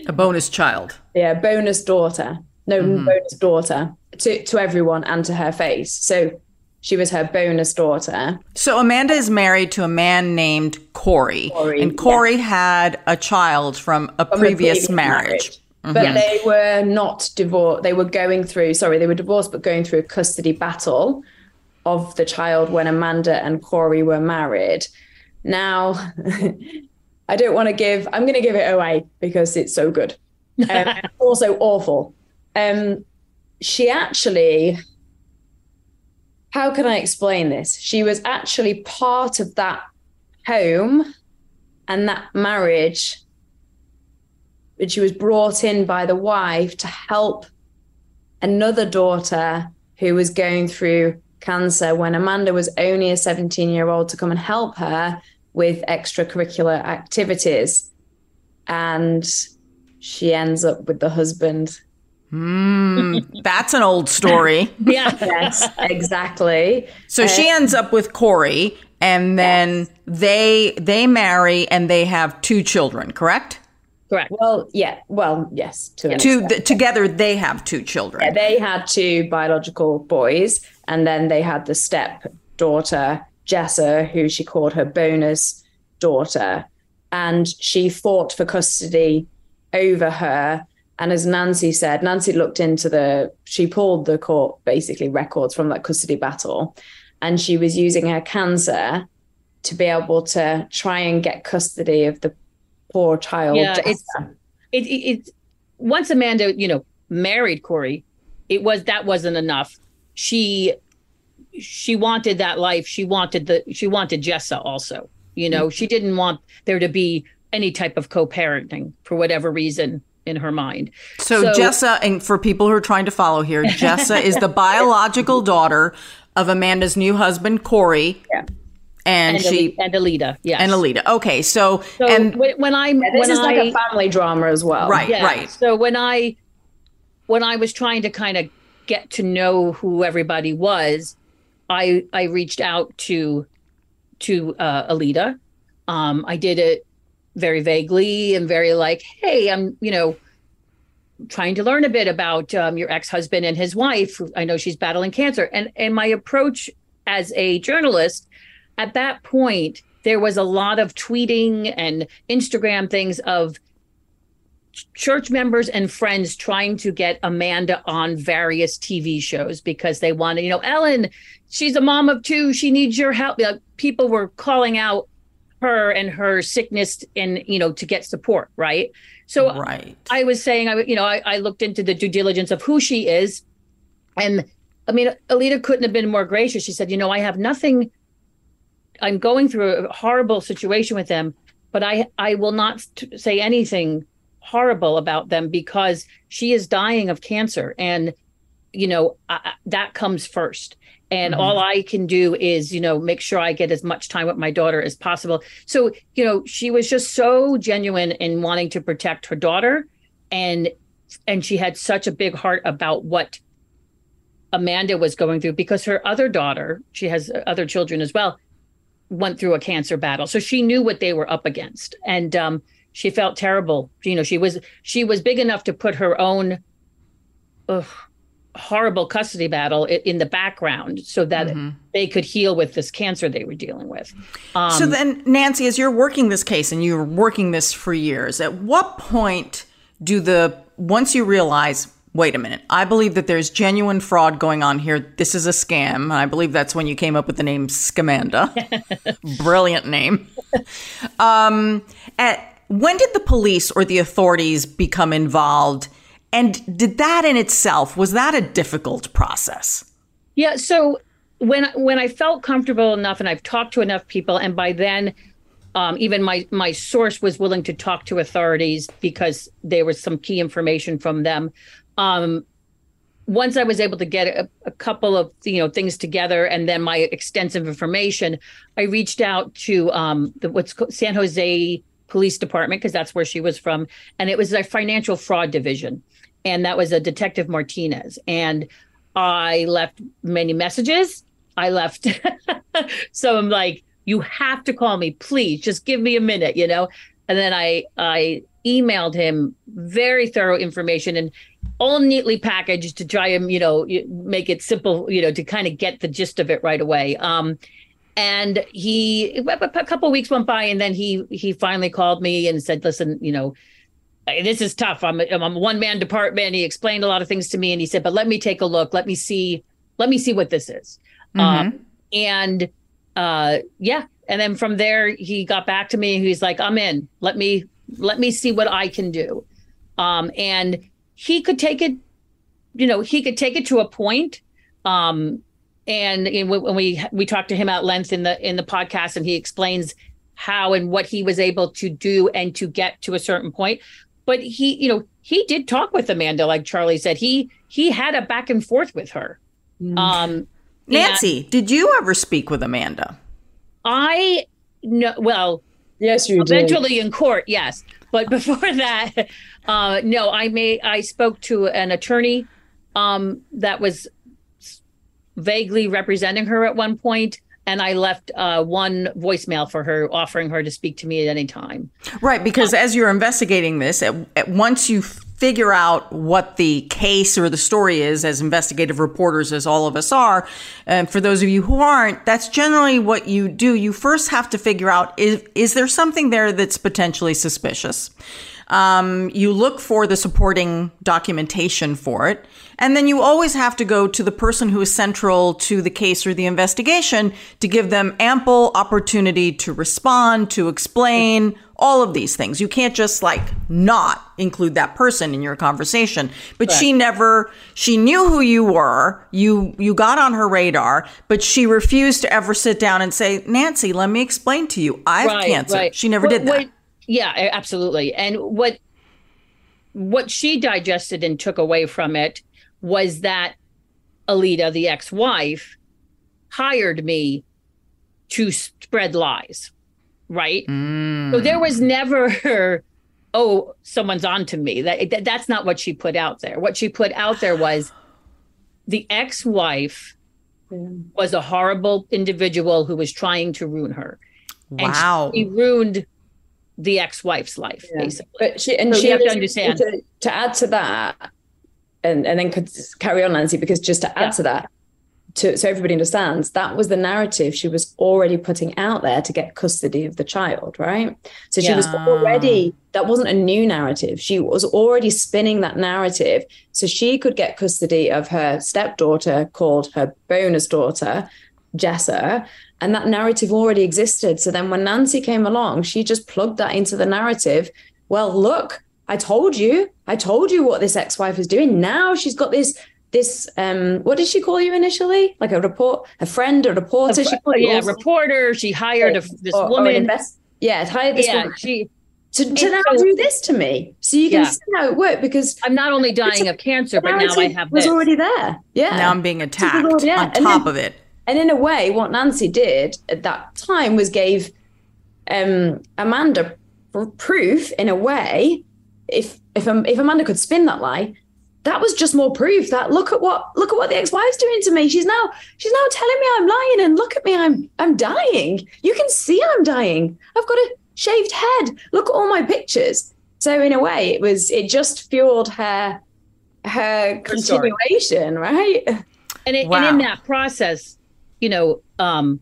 Speaker 2: A bonus child.
Speaker 9: Yeah, bonus daughter. No, mm-hmm. bonus daughter to, to everyone and to her face. So she was her bonus daughter.
Speaker 2: So Amanda is married to a man named Corey, Corey and Corey yeah. had a child from a, from previous, previous, marriage. marriage.
Speaker 9: Mm-hmm. But they were not divorced. They were going through, sorry, they were divorced, but going through a custody battle of the child when Amanda and Corey were married. Now, I don't want to give, I'm going to give it away because it's so good. Um, also awful. Um, she actually how can I explain this? She was actually part of that home and that marriage. But she was brought in by the wife to help another daughter who was going through cancer when Amanda was only a 17 year old to come and help her with extracurricular activities. And she ends up with the husband
Speaker 2: Mm, that's an old story.
Speaker 9: yeah. Yes, exactly.
Speaker 2: So uh, she ends up with Corey and then yes. they they marry and they have two children, correct?
Speaker 9: Correct. Well, yeah. Well, yes.
Speaker 2: To two th- together, they have two children.
Speaker 9: Yeah, they had two biological boys, and then they had the step daughter Jessa, who she called her bonus daughter, and she fought for custody over her and as Nancy said, Nancy looked into the, she pulled the court basically records from that custody battle, and she was using her cancer to be able to try and get custody of the poor child.
Speaker 10: Yeah, it's, it, it, it, once Amanda, you know, married Corey, it was, that wasn't enough. She, she wanted that life. She wanted the, she wanted Jessa also, you know, mm-hmm. she didn't want there to be any type of co-parenting for whatever reason in her mind.
Speaker 2: So, so Jessa, and for people who are trying to follow here, Jessa is the biological daughter of Amanda's new husband, Corey.
Speaker 9: Yeah.
Speaker 2: And,
Speaker 10: and
Speaker 2: she
Speaker 10: and Alita, yes,
Speaker 2: and Alida. Okay, so,
Speaker 10: so
Speaker 2: and
Speaker 10: when I yeah,
Speaker 9: this
Speaker 10: when
Speaker 9: is
Speaker 10: I,
Speaker 9: like a family drama as well,
Speaker 2: right?
Speaker 10: Yeah.
Speaker 2: Right.
Speaker 10: So when I when I was trying to kind of get to know who everybody was, I I reached out to to uh, Alida. Um, I did it very vaguely and very like, hey, I'm you know trying to learn a bit about um, your ex-husband and his wife. I know she's battling cancer, and and my approach as a journalist at that point, there was a lot of tweeting and Instagram things of church members and friends trying to get Amanda on various TV shows because they wanted, you know, Ellen, she's a mom of two. She needs your help. People were calling out her and her sickness and, you know, to get support. Right. So
Speaker 2: right.
Speaker 10: I was saying, I, you know, I, I looked into the due diligence of who she is. And I mean, alita couldn't have been more gracious. She said, you know, I have nothing I'm going through a horrible situation with them, but I I will not t- say anything horrible about them because she is dying of cancer and you know I, that comes first and mm-hmm. all i can do is you know make sure i get as much time with my daughter as possible so you know she was just so genuine in wanting to protect her daughter and and she had such a big heart about what amanda was going through because her other daughter she has other children as well went through a cancer battle, so she knew what they were up against, and um, she felt terrible. You know, she was she was big enough to put her own ugh, horrible custody battle in the background so that mm-hmm. they could heal with this cancer they were dealing with.
Speaker 2: Um, so then, Nancy, as you're working this case and you're working this for years, at what point do the once you realize wait a minute, I believe that there's genuine fraud going on here. This is a scam. And I believe that's when you came up with the name Scamanda. Brilliant name. Um, at, when did the police or the authorities become involved? And did that in itself, was that a difficult process?
Speaker 10: Yeah. So when when I felt comfortable enough and I've talked to enough people, and by then um, even my my source was willing to talk to authorities because there was some key information from them um, once I was able to get a, a, couple of you know things together, and then my extensive information, I reached out to um, the what's called San Jose Police Department because that's where she was from, and it was a financial fraud division, and that was a Detective Martinez, and I left many messages. I left, so I'm like, you have to call me, please, just give me a minute, you know, and then I I emailed him very thorough information and all neatly packaged to try and you know make it simple you know to kind of get the gist of it right away. Um and he a couple weeks went by and then he he finally called me and said listen you know this is tough. I'm a, I'm a one man department. He explained a lot of things to me and he said but let me take a look. Let me see let me see what this is. Mm-hmm. um and uh yeah. And then from there he got back to me. He's like i'm in. Let me let me see what i can do. Um and he could take it, you know, he could take it to a point. Um, and you know, when we we talked to him at length in the in the podcast, and he explains how and what he was able to do and to get to a certain point. But he, you know, he did talk with Amanda, like Charlie said. He he had a back and forth with her.
Speaker 2: Mm. Um, Nancy, did you ever speak with Amanda?
Speaker 10: I no. Well,
Speaker 9: yes, you
Speaker 10: eventually
Speaker 9: did.
Speaker 10: in court, yes. But before that, uh, no, I may I spoke to an attorney um, that was vaguely representing her at one point, and I left uh, one voicemail for her, offering her to speak to me at any time.
Speaker 2: Right, because as you're investigating this, at, at once you figure out what the case or the story is, as investigative reporters as all of us are, and for those of you who aren't, that's generally what you do. You first have to figure out is is there something there that's potentially suspicious. Um, you look for the supporting documentation for it. And then you always have to go to the person who is central to the case or the investigation to give them ample opportunity to respond, to explain all of these things. You can't just like not include that person in your conversation. But right. she never she knew who you were. You you got on her radar, but she refused to ever sit down and say, "Nancy, let me explain to you. I have right, cancer." Right. She never what, did that. What,
Speaker 10: yeah, absolutely. And what what she digested and took away from it was that Alita, the ex wife, hired me to spread lies. Right. Mm. So there was never, oh, someone's on to me. That, that, That's not what she put out there. What she put out there was the ex wife was a horrible individual who was trying to ruin her.
Speaker 2: Wow.
Speaker 10: And she ruined the ex-wife's life, yeah. basically.
Speaker 9: But she and so she have to understand to, to, add to that, and and then could carry on, Nancy, because just to add yeah. to that, to so everybody understands, that was the narrative she was already putting out there to get custody of the child, right? So she yeah. was already that wasn't a new narrative. She was already spinning that narrative so she could get custody of her stepdaughter, called her bonus daughter, Jessa, and that narrative already existed. So then when Nancy came along, she just plugged that into the narrative. Well, look, I told you, I told you what this ex-wife is doing. Now she's got this this um what did she call you initially like a report a friend a reporter a,
Speaker 10: she yeah also? reporter she hired a, this or, woman or invest,
Speaker 9: yeah hired this yeah, woman she to, to now so, do this to me so you can yeah. see how it worked because
Speaker 10: i'm not only dying of cancer but now i have
Speaker 9: was this. already there yeah
Speaker 2: now i'm being attacked yeah. on top then, of it
Speaker 9: and in a way, what Nancy did at that time was gave um, Amanda proof in a way. If if if Amanda could spin that lie, that was just more proof that look at what look at what the ex-wife's doing to me. She's now she's now telling me I'm lying, and look at me, I'm I'm dying. You can see I'm dying. I've got a shaved head. Look at all my pictures. So in a way, it was it just fueled her her continuation, right?
Speaker 10: And, it, wow. and in that process, you know, um,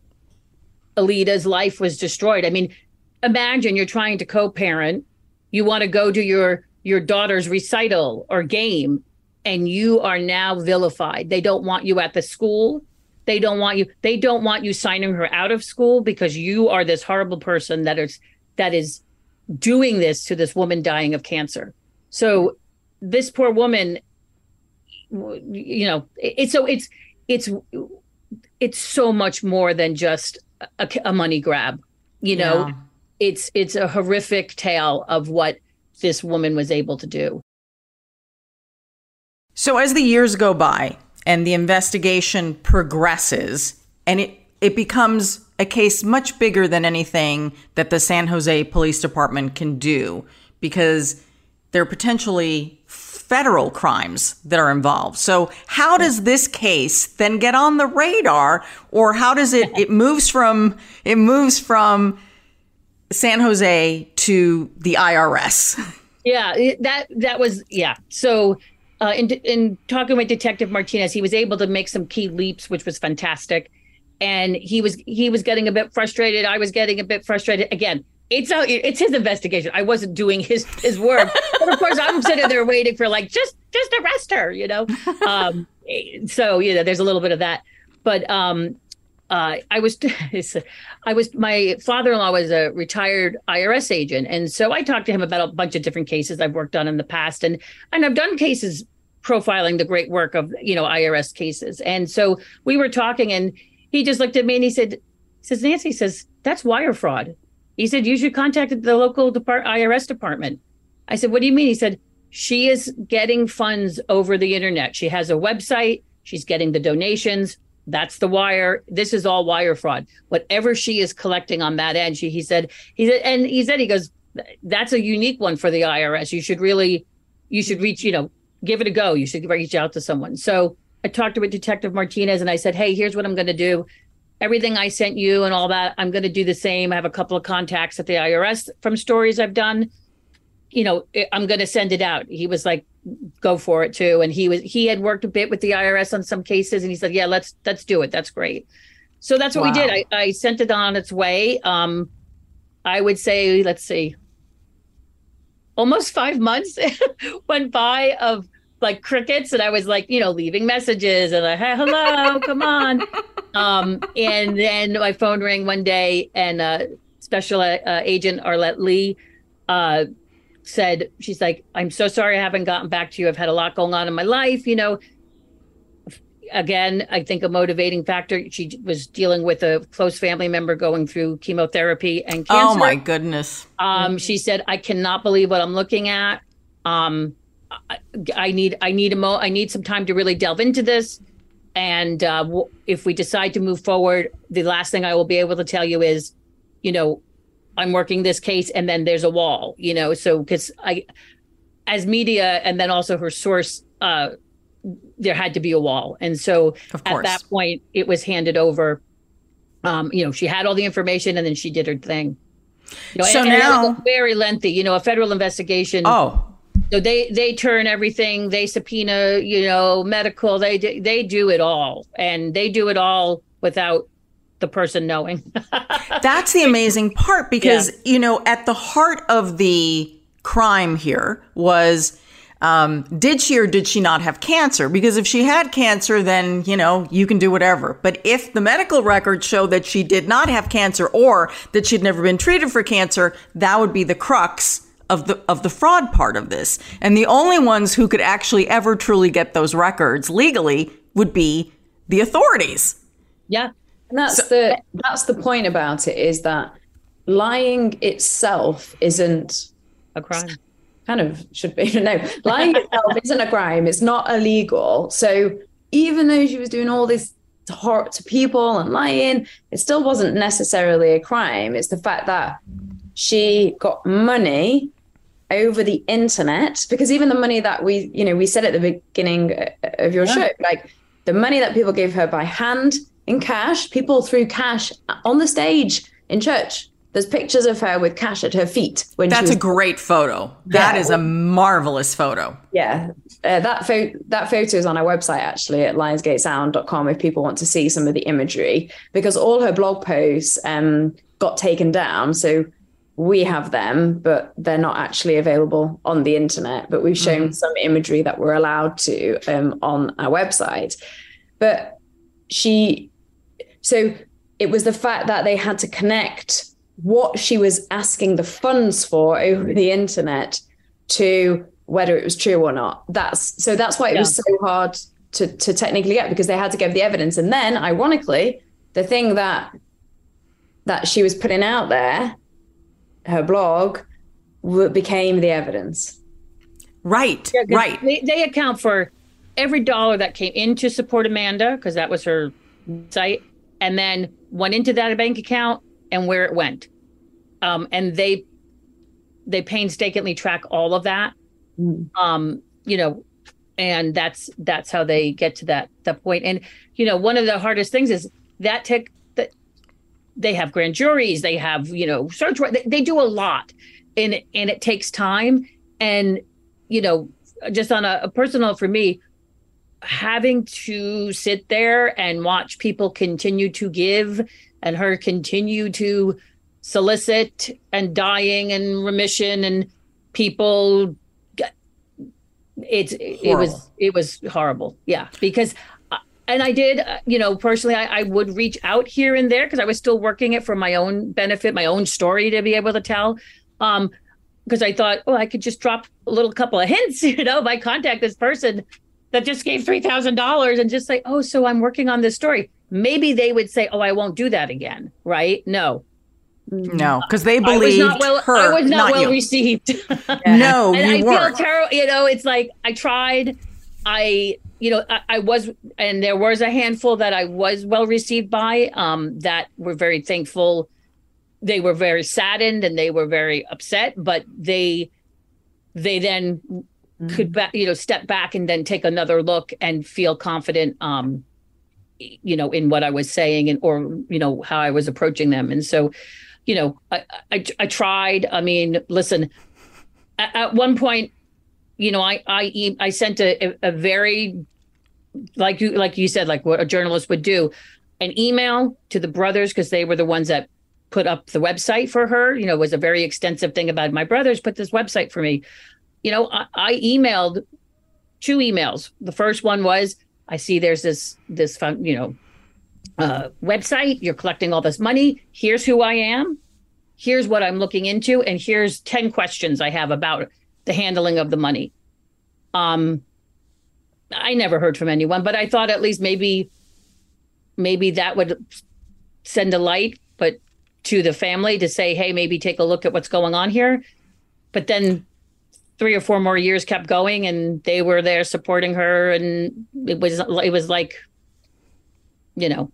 Speaker 10: Alida's life was destroyed. I mean, imagine you're trying to co-parent, you want to go to your your daughter's recital or game, and you are now vilified. They don't want you at the school. They don't want you. They don't want you signing her out of school because you are this horrible person that is that is doing this to this woman dying of cancer. So this poor woman, you know, it's so it's it's it's so much more than just a, a money grab. You know, yeah. It's it's a horrific tale of what this woman was able to do.
Speaker 2: So as the years go by and the investigation progresses and it it becomes a case much bigger than anything that the San Jose Police Department can do because there are potentially federal crimes that are involved. So how does this case then get on the radar or how does it it moves from it moves from San Jose to the IRS?
Speaker 10: Yeah, that that was yeah. So uh, in in talking with Detective Martinez, he was able to make some key leaps, which was fantastic. And he was he was getting a bit frustrated. I was getting a bit frustrated. Again, it's a, it's his investigation. I wasn't doing his his work, but of course I'm sitting there waiting for like just just arrest her, you know. Um, so you know, there's a little bit of that, but um, uh, I was I was my father-in-law was a retired IRS agent, and so I talked to him about a bunch of different cases I've worked on in the past, and and I've done cases profiling the great work of you know IRS cases, and so we were talking, and he just looked at me and he said, says Nancy says that's wire fraud he said, You should contact the local depart- IRS department. I said, What do you mean? He said, She is getting funds over the internet. She has a website, she's getting the donations. That's the wire. This is all wire fraud. Whatever she is collecting on that end, she, he said, he said, and he said, he goes, that's a unique one for the IRS. You should really, you should reach, you know, give it a go. You should reach out to someone. So I talked to Detective Martinez and I said, Hey, here's what I'm going to do everything I sent you and all that, I'm going to do the same. I have a couple of contacts at the IRS from stories I've done. You know, I'm going to send it out. He was like, go for it too. And he was, he had worked a bit with the IRS on some cases and he said, yeah, let's, let's do it. That's great. So that's what wow. we did. I, I sent it on its way. Um, I would say, let's see, almost five months went by of like crickets and I was like, you know, leaving messages and like, hey, hello, come on. Um, and then my phone rang one day and uh, special uh, agent Arlette Lee uh, said, she's like, I'm so sorry I haven't gotten back to you. I've had a lot going on in my life, you know. Again, I think a motivating factor. She was dealing with a close family member going through chemotherapy and cancer.
Speaker 2: Oh my goodness.
Speaker 10: Um, she said, I cannot believe what I'm looking at Um, I, I need I need a mo I need some time to really delve into this. And uh, w- if we decide to move forward, the last thing I will be able to tell you is, you know, I'm working this case, and then there's a wall. You know, so because I, as media, and then also her source, uh, there had to be a wall, and so at that point, it was handed over. Um, you know, she had all the information, and then she did her thing. You know,
Speaker 2: So
Speaker 10: and, and
Speaker 2: now-
Speaker 10: very lengthy. You know, a federal investigation.
Speaker 2: Oh,
Speaker 10: So they they turn everything. They subpoena. You know, medical. They they do it all, and they do it all without the person knowing.
Speaker 2: That's the amazing part because, you know, at the heart of the crime here was um, did she or did she not have cancer? Because if she had cancer, then, you know, you can do whatever. But if the medical records show that she did not have cancer or that she'd never been treated for cancer, that would be the crux of the of the fraud part of this. And the only ones who could actually ever truly get those records legally would be the authorities.
Speaker 10: Yeah.
Speaker 9: And that's the that's the point about it is that lying itself isn't
Speaker 10: a crime.
Speaker 9: Kind of should be. No, lying itself isn't a crime. It's not illegal. So even though she was doing all this to, hor- to people and lying, it still wasn't necessarily a crime. It's the fact that she got money over the internet because even the money that we, you know, we said at the beginning uh, of your
Speaker 10: Yeah.
Speaker 9: show, like the money that people gave her by hand in cash, people threw cash on the stage in church. There's pictures of her with cash at her feet when
Speaker 2: That's
Speaker 9: was
Speaker 2: a great photo. That
Speaker 9: Yeah.
Speaker 2: is a marvelous photo.
Speaker 9: yeah, uh, that photo that photo is on our website actually at lionsgatesound.com if people want to see some of the imagery because all her blog posts um, got taken down. So we have them, but they're not actually available on the internet. But we've shown some imagery that we're allowed to um, on our website. But she, so it was the fact that they had to connect what she was asking the funds for over the internet to whether it was true or not. That's so that's why it was so hard to to technically get because they had to give the evidence. And then ironically, the thing that that she was putting out there, her blog, became the evidence.
Speaker 2: Right.
Speaker 10: Yeah, 'cause
Speaker 2: right.
Speaker 10: They, they account for every dollar that came in to support Amanda because that was her site, and then went into that bank account and where it went. Um, and they they painstakingly track all of that. Um, you know, and that's that's how they get to that that point. And you know, one of the hardest things is that tech that they have grand juries, they have you know search they, they do a lot, and and it takes time. And you know, just on a, a personal for me, having to sit there and watch people continue to give and her continue to solicit and dying and remission and people it's it was
Speaker 2: Horrible.
Speaker 10: it was horrible. Yeah. Because uh, and i did uh, you know personally i, I would reach out here and there because i was still working it for my own benefit my own story to be able to tell. Um because i thought oh i could just drop a little couple of hints you know if i contact this person that just gave $3000 and just say oh so i'm working on this story maybe they would say oh i won't do that again right no
Speaker 2: No, because they
Speaker 10: believe well.
Speaker 2: her,
Speaker 10: I was not, well
Speaker 2: you.
Speaker 10: received.
Speaker 2: No,
Speaker 10: and
Speaker 2: you
Speaker 10: I
Speaker 2: weren't.
Speaker 10: feel terrible. You know, it's like I tried. I, you know, I, I was, and there was a handful that I was well received by. Um, that were very thankful. They were very saddened and they were very upset, but they, they then could, ba- you know, step back and then take another look and feel confident. Um, you know, in what I was saying and or you know how I was approaching them, and so you know, I, I, I tried. I mean, listen, at, at one point, you know, I, I, I sent a, a, a very, like you, like you said, like what a journalist would do, an email to the brothers because they were the ones that put up the website for her. You know, it was a very extensive thing about my brothers put this website for me. You know, I, I emailed two emails. The first one was, I see there's this, this, fun, you know, uh, website. You're collecting all this money. Here's who I am. Here's what I'm looking into, and here's ten questions I have about the handling of the money. Um, I never heard from anyone, but I thought at least maybe, maybe that would send a light, but to the family to say, hey, maybe take a look at what's going on here. But then three or four more years kept going and they were there supporting her and it was it was like you know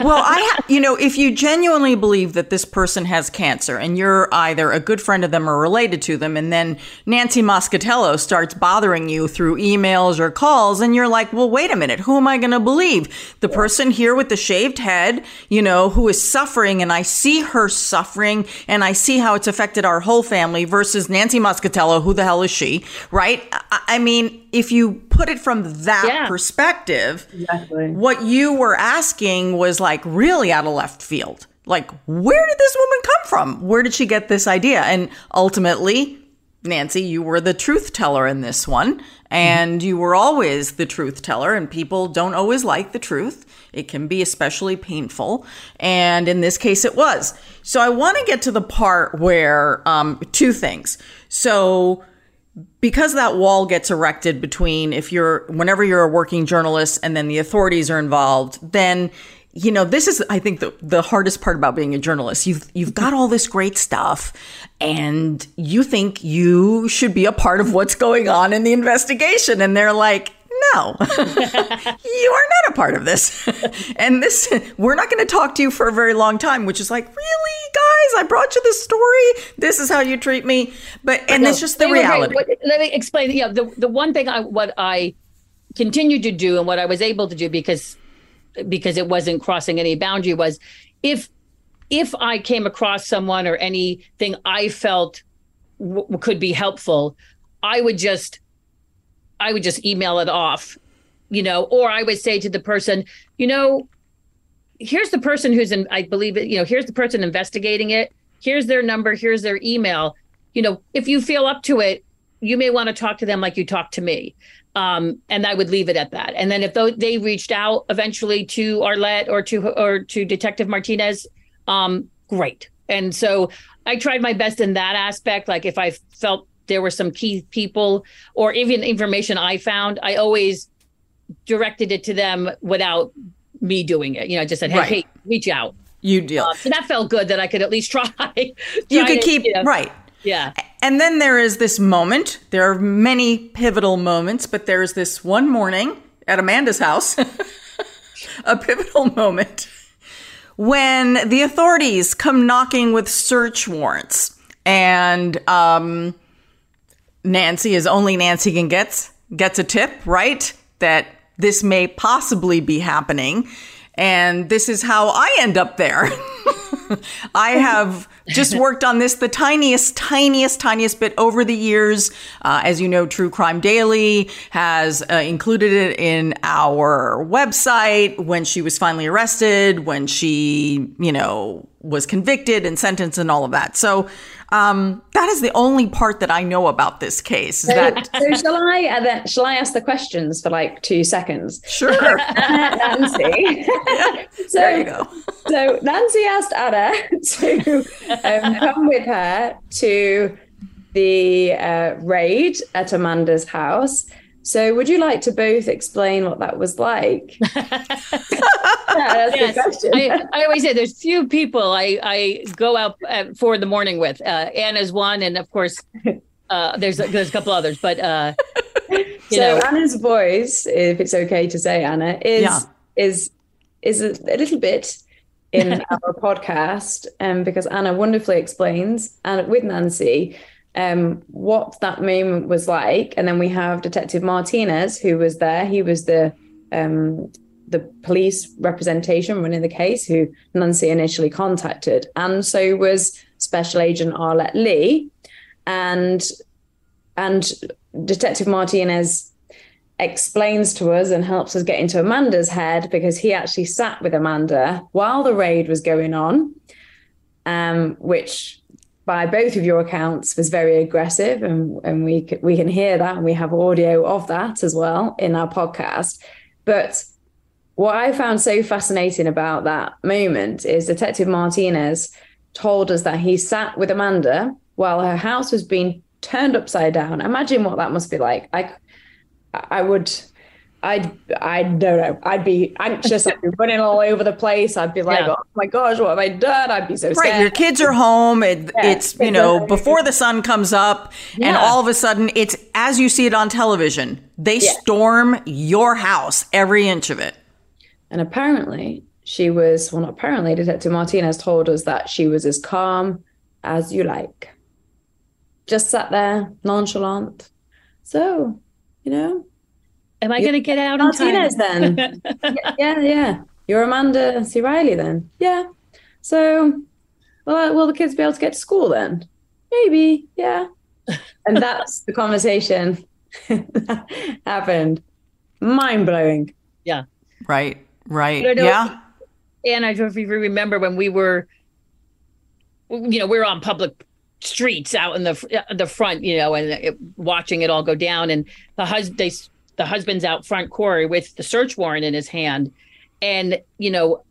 Speaker 2: well, I, ha- you know, if you genuinely believe that this person has cancer and you're either a good friend of them or related to them, and then Nancy Moscatiello starts bothering you through emails or calls, and you're like, well, wait a minute, who am I going to believe? The person here with the shaved head, you know, who is suffering, and I see her suffering, and I see how it's affected our whole family versus Nancy Moscatiello, who the hell is she, right? I, I mean, if you put it from that yeah. perspective, exactly. what you were asking was like really out of left field. Like, where did this woman come from? Where did she get this idea? And ultimately, Nancy, you were the truth teller in this one, and mm-hmm. you were always the truth teller, and people don't always like the truth. It can be especially painful. And in this case, it was. So I want to get to the part where um, two things. So, because that wall gets erected between if you're whenever you're a working journalist and then the authorities are involved then you know this is i think the, the hardest part about being a journalist. You've you've mm-hmm. got all this great stuff and you think you should be a part of what's going on in the investigation. And they're like no, you are not a part of this. and this, we're not going to talk to you for a very long time, which is like, really, guys, I brought you this story. This is how you treat me. But, and it's just the reality.
Speaker 10: What, let me explain. Yeah. The, the one thing I, what I continued to do and what I was able to do because, because it wasn't crossing any boundary was if, if I came across someone or anything I felt w- could be helpful, I would just I would just email it off, you know, or I would say to the person, you know, here's the person who's in, I believe it, you know, here's the person investigating it. Here's their number. Here's their email. You know, if you feel up to it, you may want to talk to them like you talk to me. Um, and I would leave it at that. And then if they reached out eventually to Arlette or to or to Detective Martinez, um, great. And so I tried my best in that aspect. Like if I felt there were some key people or even information I found, I always directed it to them without me doing it. You know, I just said, hey, right. hey, reach out.
Speaker 2: You deal. Um,
Speaker 10: so that felt good that I could at least try. try
Speaker 2: you could keep, you know, right.
Speaker 10: Yeah.
Speaker 2: And then there is this moment. There are many pivotal moments, but there's this one morning at Amanda's house, a pivotal moment when the authorities come knocking with search warrants. And um, Nancy, as only Nancy can get, gets a tip, right? That this may possibly be happening. And this is how I end up there. I have just worked on this the tiniest, tiniest, tiniest bit over the years. Uh, as you know, True Crime Daily has uh, included it in our website when she was finally arrested, when she, you know, was convicted and sentenced and all of that. So um, that is the only part that I know about this case.
Speaker 9: So, that so shall I? Uh, then, shall I ask the questions for like two seconds?
Speaker 2: Sure,
Speaker 9: Nancy.
Speaker 2: yeah, so, there you go.
Speaker 9: so Nancy asked Ana to um, come with her to the uh, raid at Amanda's house. So, would you like to both explain what that was like? yeah,
Speaker 10: yes. I, I, always say there's few people I, I go out uh, for the morning with. Uh, Ana's one, and of course, uh, there's there's a couple others. But uh,
Speaker 9: so know. Ana's voice, if it's okay to say, Ana, is yeah. is is a, a, little bit in our podcast, um, because Ana wonderfully explains, and with Nancy um, what that moment was like. And then we have Detective Martinez, who was there. He was the um, the police representation running the case, who Nancy initially contacted, and so was Special Agent Arlette Lee, and and Detective Martinez explains to us and helps us get into Amanda's head because he actually sat with Amanda while the raid was going on, um, which by both of your accounts was very aggressive and, and we we can hear that and we have audio of that as well in our podcast. But what i found so fascinating about that moment is detective martinez told us that he sat with amanda while her house was being turned upside down. Imagine what that must be like. I i would I'd I don't know. I'd be anxious. I'd be running all over the place. I'd be like,
Speaker 10: Yeah.
Speaker 9: oh my gosh, what have I done? I'd be so
Speaker 2: Right,
Speaker 9: scared.
Speaker 2: your kids are home. It,
Speaker 9: Yeah,
Speaker 2: it's you know before the sun comes up, and all of a sudden, it's as you see it on television. They
Speaker 9: Yeah.
Speaker 2: storm your house, every inch of it.
Speaker 9: And apparently, she was, well, not apparently, Detective Martinez told us that she was as calm as you like. Just sat there, nonchalant. So, you know,
Speaker 10: Am I going to get out in time?
Speaker 9: Then. yeah, yeah, yeah. You're Amanda C. Riley then. Yeah. So, well, will the kids be able to get to school then? Maybe, yeah. And that's the conversation that happened. Mind blowing.
Speaker 10: Yeah.
Speaker 2: Right, right,
Speaker 10: But I
Speaker 2: yeah.
Speaker 10: And I don't know if you remember when we were, you know, we were on public streets out in the uh, the front, you know, and it, watching it all go down. And the husband, they, the husband's out front, Corey, with the search warrant in his hand, and you know,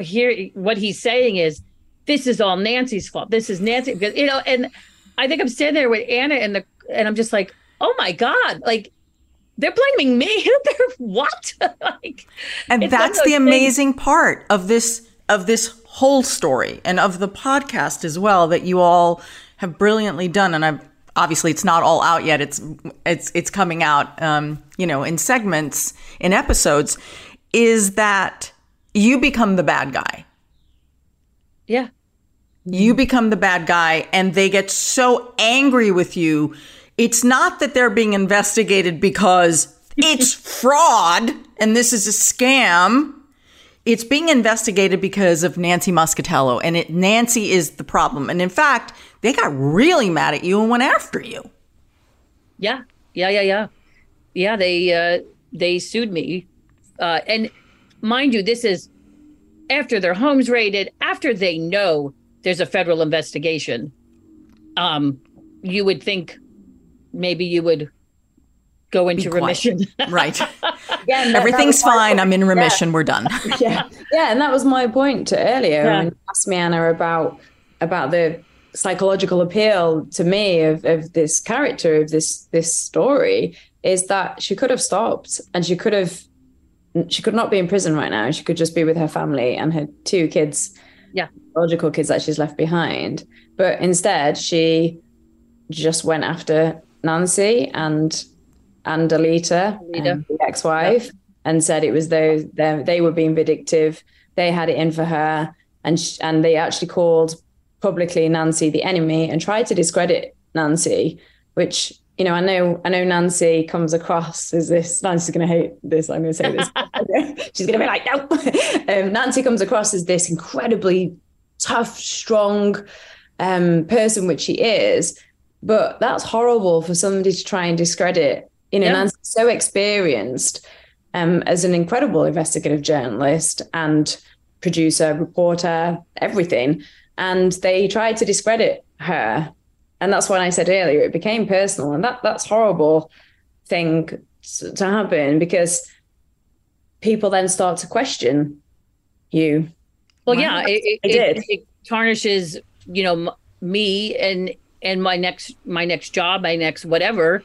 Speaker 10: here what he's saying is, this is all Nancy's fault. This is Nancy, because you know, and I think I'm standing there with Ana and the, and I'm just like, oh my god, like. They're blaming me. They're what? like,
Speaker 2: And that's the
Speaker 10: those things-
Speaker 2: amazing part of this of this whole story and of the podcast as well that you all have brilliantly done. And I've obviously it's not all out yet. It's it's it's coming out, um, you know, in segments in episodes. Is that you become the bad guy?
Speaker 10: Yeah.
Speaker 2: You become the bad guy, and they get so angry with you. It's not that they're being investigated because it's fraud and this is a scam. It's being investigated because of Nancy Moscatiello, and it, Nancy is the problem. And in fact, they got really mad at you and went after you.
Speaker 10: Yeah, yeah, yeah, yeah, yeah. They uh, they sued me, uh, and mind you, this is after their homes raided, after they know there's a federal investigation. Um, you would think maybe you would go into remission,
Speaker 2: Right.
Speaker 9: Yeah, that- that
Speaker 2: Everything's
Speaker 9: was my
Speaker 2: fine.
Speaker 9: point.
Speaker 2: I'm in
Speaker 9: Yeah.
Speaker 2: remission. We're done.
Speaker 9: yeah, yeah, and that was my point to earlier
Speaker 10: Yeah.
Speaker 9: when you asked me Ana about about the psychological appeal to me of, of this character of this this story is that she could have stopped and she could have she could not be in prison right now she could just be with her family and her two kids
Speaker 10: Yeah.
Speaker 9: biological kids that she's left behind but instead she just went after Nancy and and Alita,
Speaker 10: Alita.
Speaker 9: and the ex-wife, and said it was those they, they were being vindictive. They had it in for her, and sh- and they actually called publicly Nancy the enemy and tried to discredit Nancy, which you know I know I know Nancy comes across as this. Nancy's going to hate this. I'm going to say this. She's going to be like, no. um, Nancy comes across as this incredibly tough, strong um, person, which she is. But that's horrible for somebody to try and discredit. You know,
Speaker 10: Yeah.
Speaker 9: Nancy's so experienced um, as an incredible investigative journalist and producer, reporter, everything. And they tried to discredit her. And that's when I said earlier, it became personal. And that that's horrible thing to to happen because people then start to question you.
Speaker 10: Well,
Speaker 9: Wow.
Speaker 10: yeah, it, it, it- it tarnishes, you know, m- me and and my next my next job, my next whatever.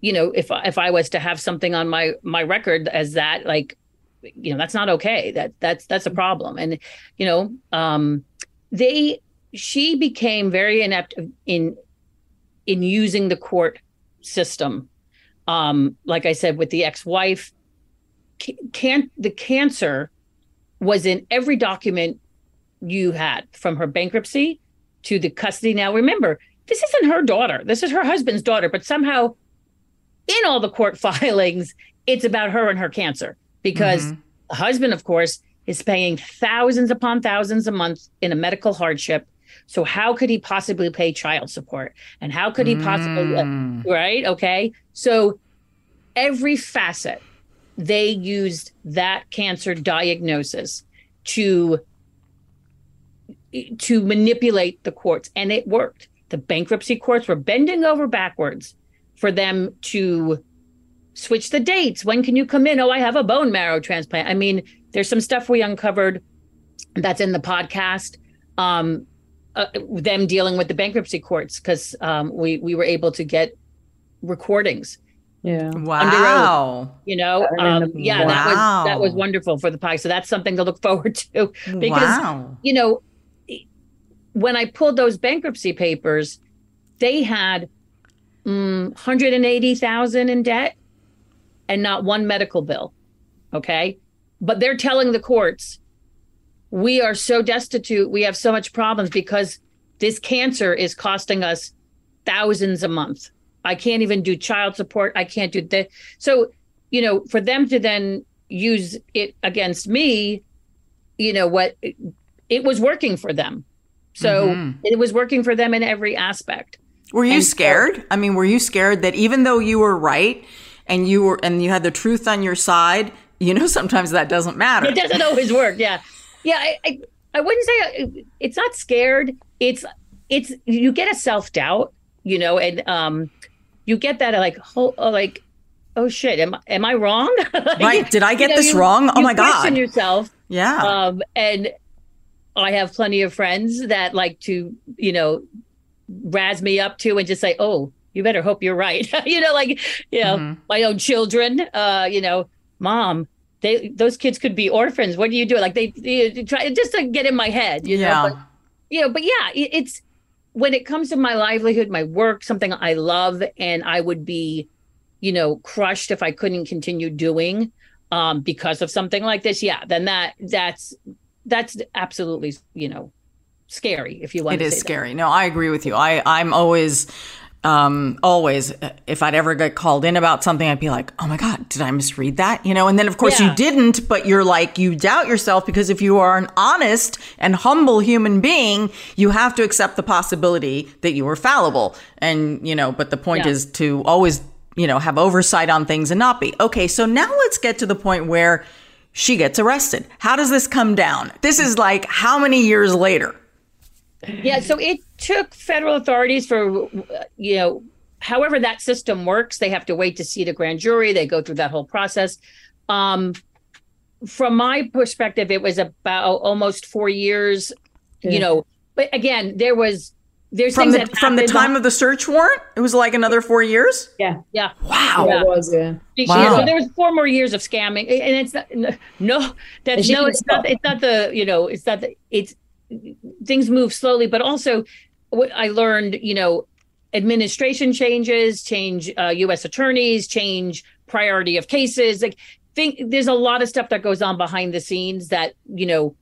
Speaker 10: You know, if I- if I was to have something on my my record as that, like, you know, that's not okay. That that's that's a problem. And you know, um, they she became very inept in in using the court system. Um, like I said, with the ex-wife, ca- can the cancer was in every document you had from her bankruptcy to the custody. Now, remember, this isn't her daughter. This is her husband's daughter, but somehow in all the court filings, it's about her and her cancer because the husband, of course, is paying thousands upon thousands a month in a medical hardship. So, how could he possibly pay child support? And how could he possibly,
Speaker 2: Mm.
Speaker 10: right? Okay. So, every facet they used that cancer diagnosis to to manipulate the courts and it worked the bankruptcy courts were bending over backwards for them to switch the dates when can you come in oh i have a bone marrow transplant i mean there's some stuff we uncovered that's in the podcast um uh, them dealing with the bankruptcy courts because um we we were able to get recordings
Speaker 9: Yeah.
Speaker 2: Wow.
Speaker 10: you know, um, yeah, that was that was wonderful for the pie. So that's something to look forward to because
Speaker 2: Wow.
Speaker 10: you know, when I pulled those bankruptcy papers, they had mm, 180,000 in debt and not one medical bill. Okay? But they're telling the courts, we are so destitute, we have so much problems because this cancer is costing us thousands a month. I can't even do child support. I can't do that. So, you know, for them to then use it against me, you know, what it was working for them. So
Speaker 2: Mhm.
Speaker 10: it was working for them in every aspect.
Speaker 2: Were you
Speaker 10: And so-
Speaker 2: scared? I mean, were you scared that even though you were right and you were and you had the truth on your side, you know sometimes that doesn't matter.
Speaker 10: It doesn't always work. Yeah, yeah. I, I, I wouldn't say uh, it's not scared. It's it's you get a self doubt, you know, and um, you get that like whole uh, like, oh shit, am am I wrong? Like,
Speaker 2: Right. Did I get
Speaker 10: you know,
Speaker 2: this
Speaker 10: you-
Speaker 2: wrong? Oh
Speaker 10: you
Speaker 2: my
Speaker 10: question
Speaker 2: God.
Speaker 10: yourself.
Speaker 2: Yeah.
Speaker 10: Um, and I have plenty of friends that like to, you know, razz me up to and just say, "Oh, you better hope you're right." you know, like you know,
Speaker 2: Mhm.
Speaker 10: my own children. Uh, you know, mom, they those kids could be orphans. What do you do? Like they, they try just to get in my head. You know,
Speaker 2: Yeah.
Speaker 10: but, you know, but yeah, it, it's when it comes to my livelihood, my work, something I love, and I would be, you know, crushed if I couldn't continue doing um because of something like this yeah then that that's that's absolutely you know scary if you want
Speaker 2: It
Speaker 10: to
Speaker 2: is
Speaker 10: say that.
Speaker 2: scary. No, I agree with you. I I'm always um always if I'd ever get called in about something I'd be like, "Oh my god, did I misread that?" You know, and then of course
Speaker 10: Yeah.
Speaker 2: you didn't, but you're like you doubt yourself because if you are an honest and humble human being, you have to accept the possibility that you were fallible. And, you know, but the point
Speaker 10: Yeah.
Speaker 2: is to always, you know, have oversight on things and not be. Okay, so now let's get to the point where she gets arrested. How does this come down? This is like how many years later?
Speaker 10: Yeah so it took federal authorities for uh, you know however that system works they have to wait to see the grand jury they go through that whole process um from my perspective it was about almost four years
Speaker 9: Yeah.
Speaker 10: you know but again there was there's
Speaker 2: From the from the time
Speaker 10: on-
Speaker 2: of the search warrant? It was like another 4 years?
Speaker 9: Yeah.
Speaker 10: yeah
Speaker 2: Wow.
Speaker 9: Yeah, it was, yeah.
Speaker 10: Yeah,
Speaker 2: Wow.
Speaker 10: so there was four more years of scamming, and it's not no.
Speaker 9: And
Speaker 10: That's no. It's not. It's not the. You know. It's not the. It's things move slowly, but also what I learned. You know, administration changes, change uh, U.S. attorneys, change priority of cases. Like, think there's a lot of stuff that goes on behind the scenes that you know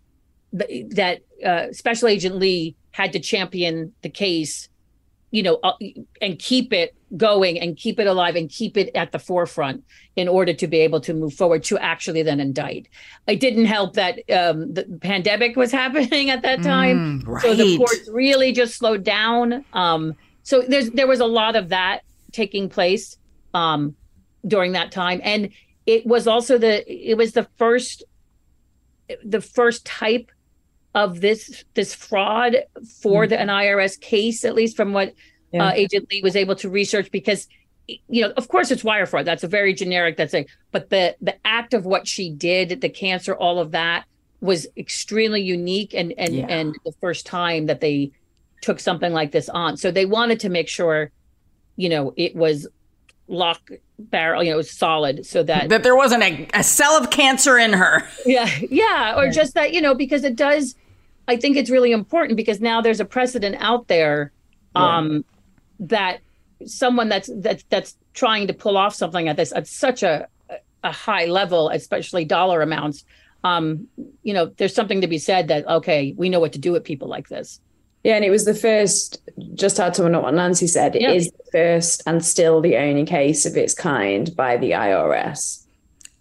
Speaker 10: th- that uh, Special Agent Lee had to champion the case you know, uh, and keep it going and keep it alive and keep it at the forefront in order to be able to move forward to actually then indict. It didn't help that um, the pandemic was happening at that time,
Speaker 2: Mm,
Speaker 10: so the
Speaker 2: right.
Speaker 10: courts really just slowed down. Um, so there's there was a lot of that taking place um, during that time, and it was also the it was the first the first type of this this fraud for the, an IRS case, at least from what
Speaker 9: Yeah.
Speaker 10: uh, Agent Lee was able to research, because you know, of course, it's wire fraud. That's a very generic. That's a but the the act of what she did, the cancer, all of that was extremely unique, and and
Speaker 2: Yeah.
Speaker 10: and the first time that they took something like this on. So they wanted to make sure, you know, it was lock barrel, you know, it was solid, so that
Speaker 2: that there wasn't a, a cell of cancer in her.
Speaker 10: yeah yeah or just that you know because it does i think it's really important because now there's a precedent out there um that someone that's that's that's trying to pull off something at this at such a a high level especially dollar amounts um you know there's something to be said that okay we know what to do with people like this
Speaker 9: Yeah, and it was the first, just to add to what Nancy said, it
Speaker 10: Yeah.
Speaker 9: is the first and still the only case of its kind by the IRS.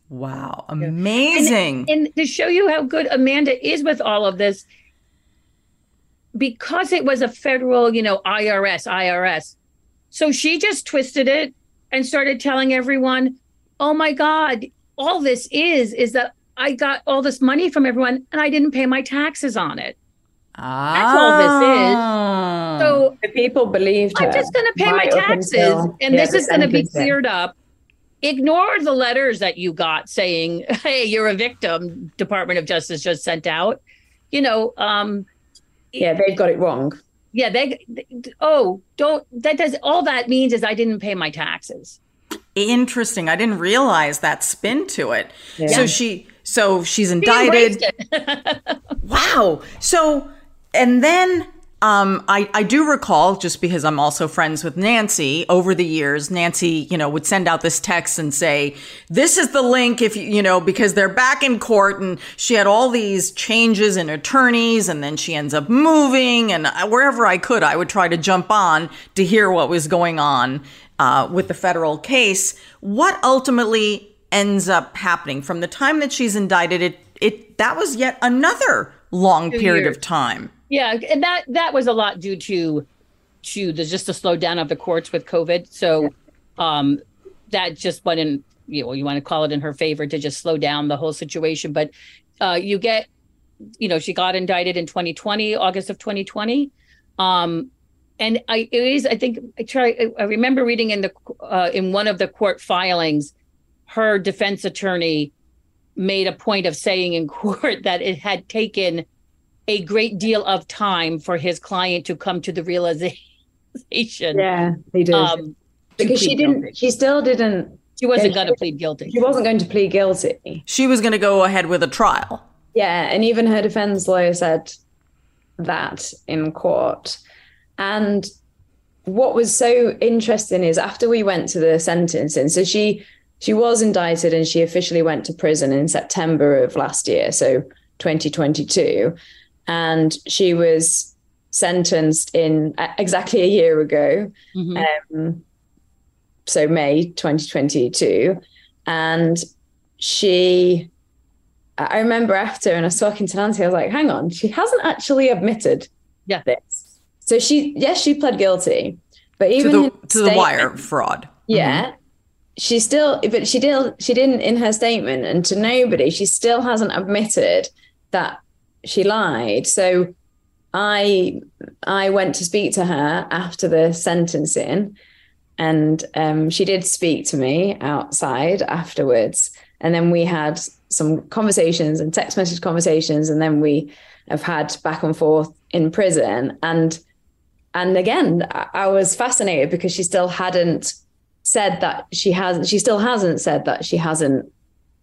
Speaker 2: Wow, amazing.
Speaker 10: And to show you how good Amanda is with all of this, because it was a federal, you know, IRS, IRS. So she just twisted it and started telling everyone, oh my God, all this is, is that I got all this money from everyone and I didn't pay my taxes on it. That's all
Speaker 2: Ah.
Speaker 10: this is. So
Speaker 9: The people believed.
Speaker 10: I'm just going to pay my
Speaker 9: right up
Speaker 10: taxes,
Speaker 9: until-
Speaker 10: and
Speaker 9: yeah,
Speaker 10: this is going to be cleared up. Ignore the letters that you got saying, "Hey, you're a victim." Department of Justice just sent out. You know, um,
Speaker 9: Yeah, they've got it wrong.
Speaker 10: yeah, they. they- Oh, don't. That does. All that means is I didn't pay my taxes.
Speaker 2: Interesting. I didn't realize that spin to it.
Speaker 9: Yeah.
Speaker 2: So she so she's indicted. wow. So and then um, I, I do recall, just because I'm also friends with Nancy, over the years, Nancy, you know, would send out this text and say, this is the link if you, you know, because they're back in court and she had all these changes in attorneys and then she ends up moving and wherever I could, I would try to jump on to hear what was going on uh, with the federal case. What ultimately ends up happening from the time that she's indicted, it, it, that was yet another long
Speaker 10: Two
Speaker 2: period
Speaker 10: years.
Speaker 2: of time.
Speaker 10: Yeah, and that that was a lot due to to the just the slowdown of the courts with COVID. So um that just went in, you know, you want to call it in her favor to just slow down the whole situation. But uh you get, you know, she got indicted in 2020, August of 2020. Um and I it is I think I try I remember reading in the uh in one of the court filings, her defense attorney made a point of saying in court that it had taken a great deal of time for his client to come to the realization.
Speaker 9: Yeah, he did.
Speaker 10: Um,
Speaker 9: because she didn't,
Speaker 10: guilty.
Speaker 9: she still didn't,
Speaker 10: She wasn't
Speaker 9: Yeah,
Speaker 10: going to plead guilty.
Speaker 9: she wasn't going to plead guilty.
Speaker 2: She was going to go ahead with a trial.
Speaker 9: Yeah, and even her defense lawyer said that in court. And what was so interesting is after we went to the sentencing, so she she was indicted and she officially went to prison in September of last year, so 2022, and she was sentenced in uh, exactly a year ago.
Speaker 10: Mhm.
Speaker 9: Um, so May 2022, and she I remember after, and I was talking to Nancy, I was like, hang on, she hasn't actually admitted
Speaker 10: Yeah.
Speaker 9: this. So she, yes, she pled guilty, but
Speaker 2: To
Speaker 9: even
Speaker 2: the, to the wire fraud.
Speaker 9: yeah, she still, but she did, she didn't in her statement, and to nobody, she still hasn't admitted that she lied. So I, I went to speak to her after the sentencing, and um, she did speak to me outside afterwards, and then we had some conversations and text message conversations, and then we have had back and forth in prison, and and again, I- was fascinated because she still hadn't said that she hasn't she still hasn't said that she hasn't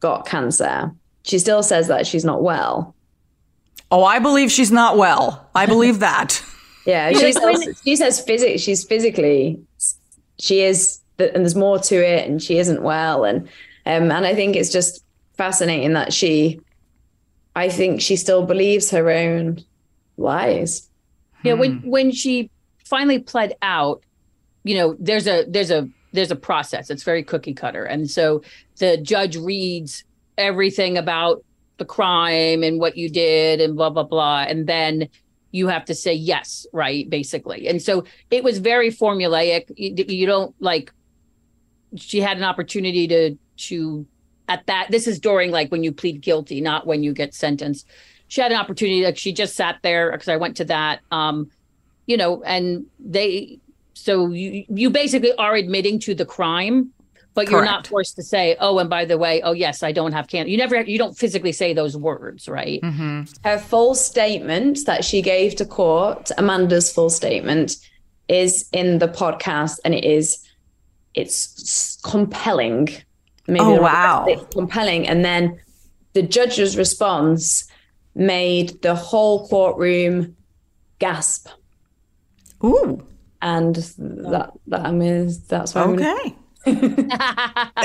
Speaker 9: got cancer. She still says that she's not well
Speaker 2: Oh, I believe she's not well. I believe that.
Speaker 9: yeah
Speaker 10: Yeah,
Speaker 9: she says she says physic she's physically she is and there's more to it and she isn't well and um and i think it's just fascinating that she i think she still believes her own lies
Speaker 10: Yeah, when when she finally pled out, you know, there's a there's a there's a process. It's very cookie cutter, and so the judge reads everything about the crime and what you did and blah blah blah, and then you have to say yes, right, basically. And so it was very formulaic. You, you don't like. She had an opportunity to to at that. This is during like when you plead guilty, not when you get sentenced. She had an opportunity. Like she just sat there because I went to that. Um, you know, and they so you you basically are admitting to the crime, but you're not forced to say, oh, and by the way, oh yes, I don't have cancer. You never you don't physically say those words, right? Mm-hmm.
Speaker 9: her full statement that she gave to court amanda's full statement is in the podcast and it is it's compelling maybe
Speaker 2: Oh, wow.
Speaker 9: it's compelling and then the judge's response made the whole courtroom gasp
Speaker 2: Ooh.
Speaker 9: and that that I mean that's why I'm gonna-
Speaker 2: Okay.